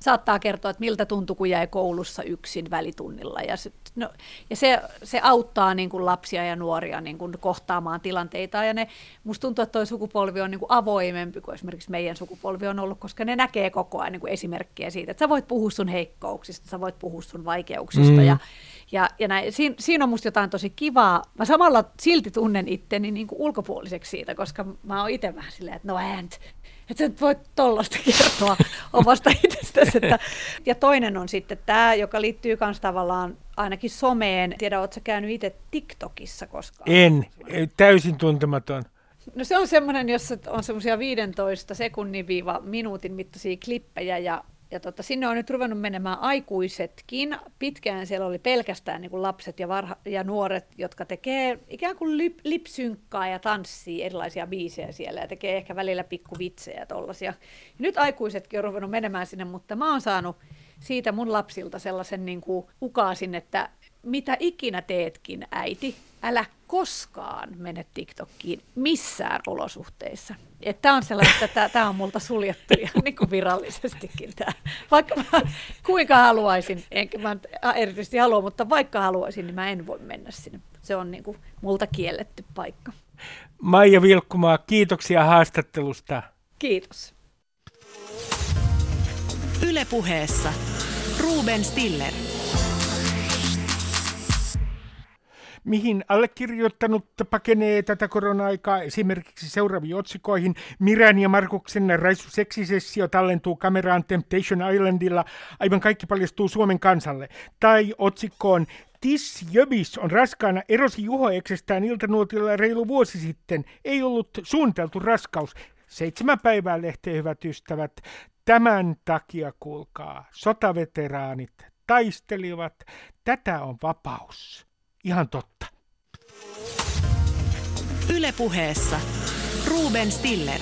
[SPEAKER 6] saattaa kertoa, että miltä tuntui, kun jäi koulussa yksin välitunnilla. Ja se, no, ja se, se auttaa niin kuin lapsia ja nuoria niin kuin kohtaamaan tilanteita. Ja ne, musta tuntuu, että tuo sukupolvi on niin kuin avoimempi kuin esimerkiksi meidän sukupolvi on ollut, koska ne näkee koko ajan niin kuin esimerkkejä siitä, että sä voit puhua sun heikkouksista, sä voit puhua sun vaikeuksista. Mm. Ja, ja, ja näin, siinä, siinä on musta jotain tosi kivaa. Mä samalla silti tunnen itteni niin kuin ulkopuoliseksi siitä, koska mä oon itse vähän silleen, että no and, että sä voit tollasta kertoa omasta *laughs* itsestäsi. Että. Ja toinen on sitten tämä, joka liittyy myös tavallaan ainakin someen. Tiedä, ootko sä käynyt itse TikTokissa koskaan?
[SPEAKER 3] En, täysin tuntematon.
[SPEAKER 6] No se on semmoinen, jossa on semmoisia 15 sekunnin viiva minuutin mittaisia klippejä ja ja tota, sinne on nyt ruvennut menemään aikuisetkin. Pitkään siellä oli pelkästään niin kuin lapset ja, varha- ja nuoret, jotka tekee ikään kuin lip- lipsynkkaa ja tanssii erilaisia biisejä siellä ja tekee ehkä välillä pikkuvitsejä ja. Ja nyt aikuisetkin on ruvennut menemään sinne, mutta mä oon saanut siitä mun lapsilta sellaisen niin kuin ukaasin, että mitä ikinä teetkin, äiti, älä koskaan mene TikTokkiin missään olosuhteissa. Tämä on sellainen, että tämä on multa suljettu ihan *laughs* niin kuin virallisestikin. Tää. Vaikka mä kuinka haluaisin, enkä mä erityisesti halua, mutta vaikka haluaisin, niin mä en voi mennä sinne. Se on niin kuin multa kielletty paikka.
[SPEAKER 3] Maija Vilkkumaa, kiitoksia haastattelusta.
[SPEAKER 6] Kiitos.
[SPEAKER 1] Ylepuheessa Ruben Stiller
[SPEAKER 3] mihin allekirjoittanut pakenee tätä korona-aikaa esimerkiksi seuraaviin otsikoihin. Miran ja Markuksen raisu seksisessio tallentuu kameraan Temptation Islandilla. Aivan kaikki paljastuu Suomen kansalle. Tai otsikkoon Tis Jöbis on raskaana, erosi Juho Eksestään iltanuotilla reilu vuosi sitten. Ei ollut suunniteltu raskaus. Seitsemän päivää lehteen, hyvät ystävät. Tämän takia, kuulkaa, sotaveteraanit taistelivat. Tätä on vapaus. Ihan totta.
[SPEAKER 1] Ylepuheessa Ruben Stiller.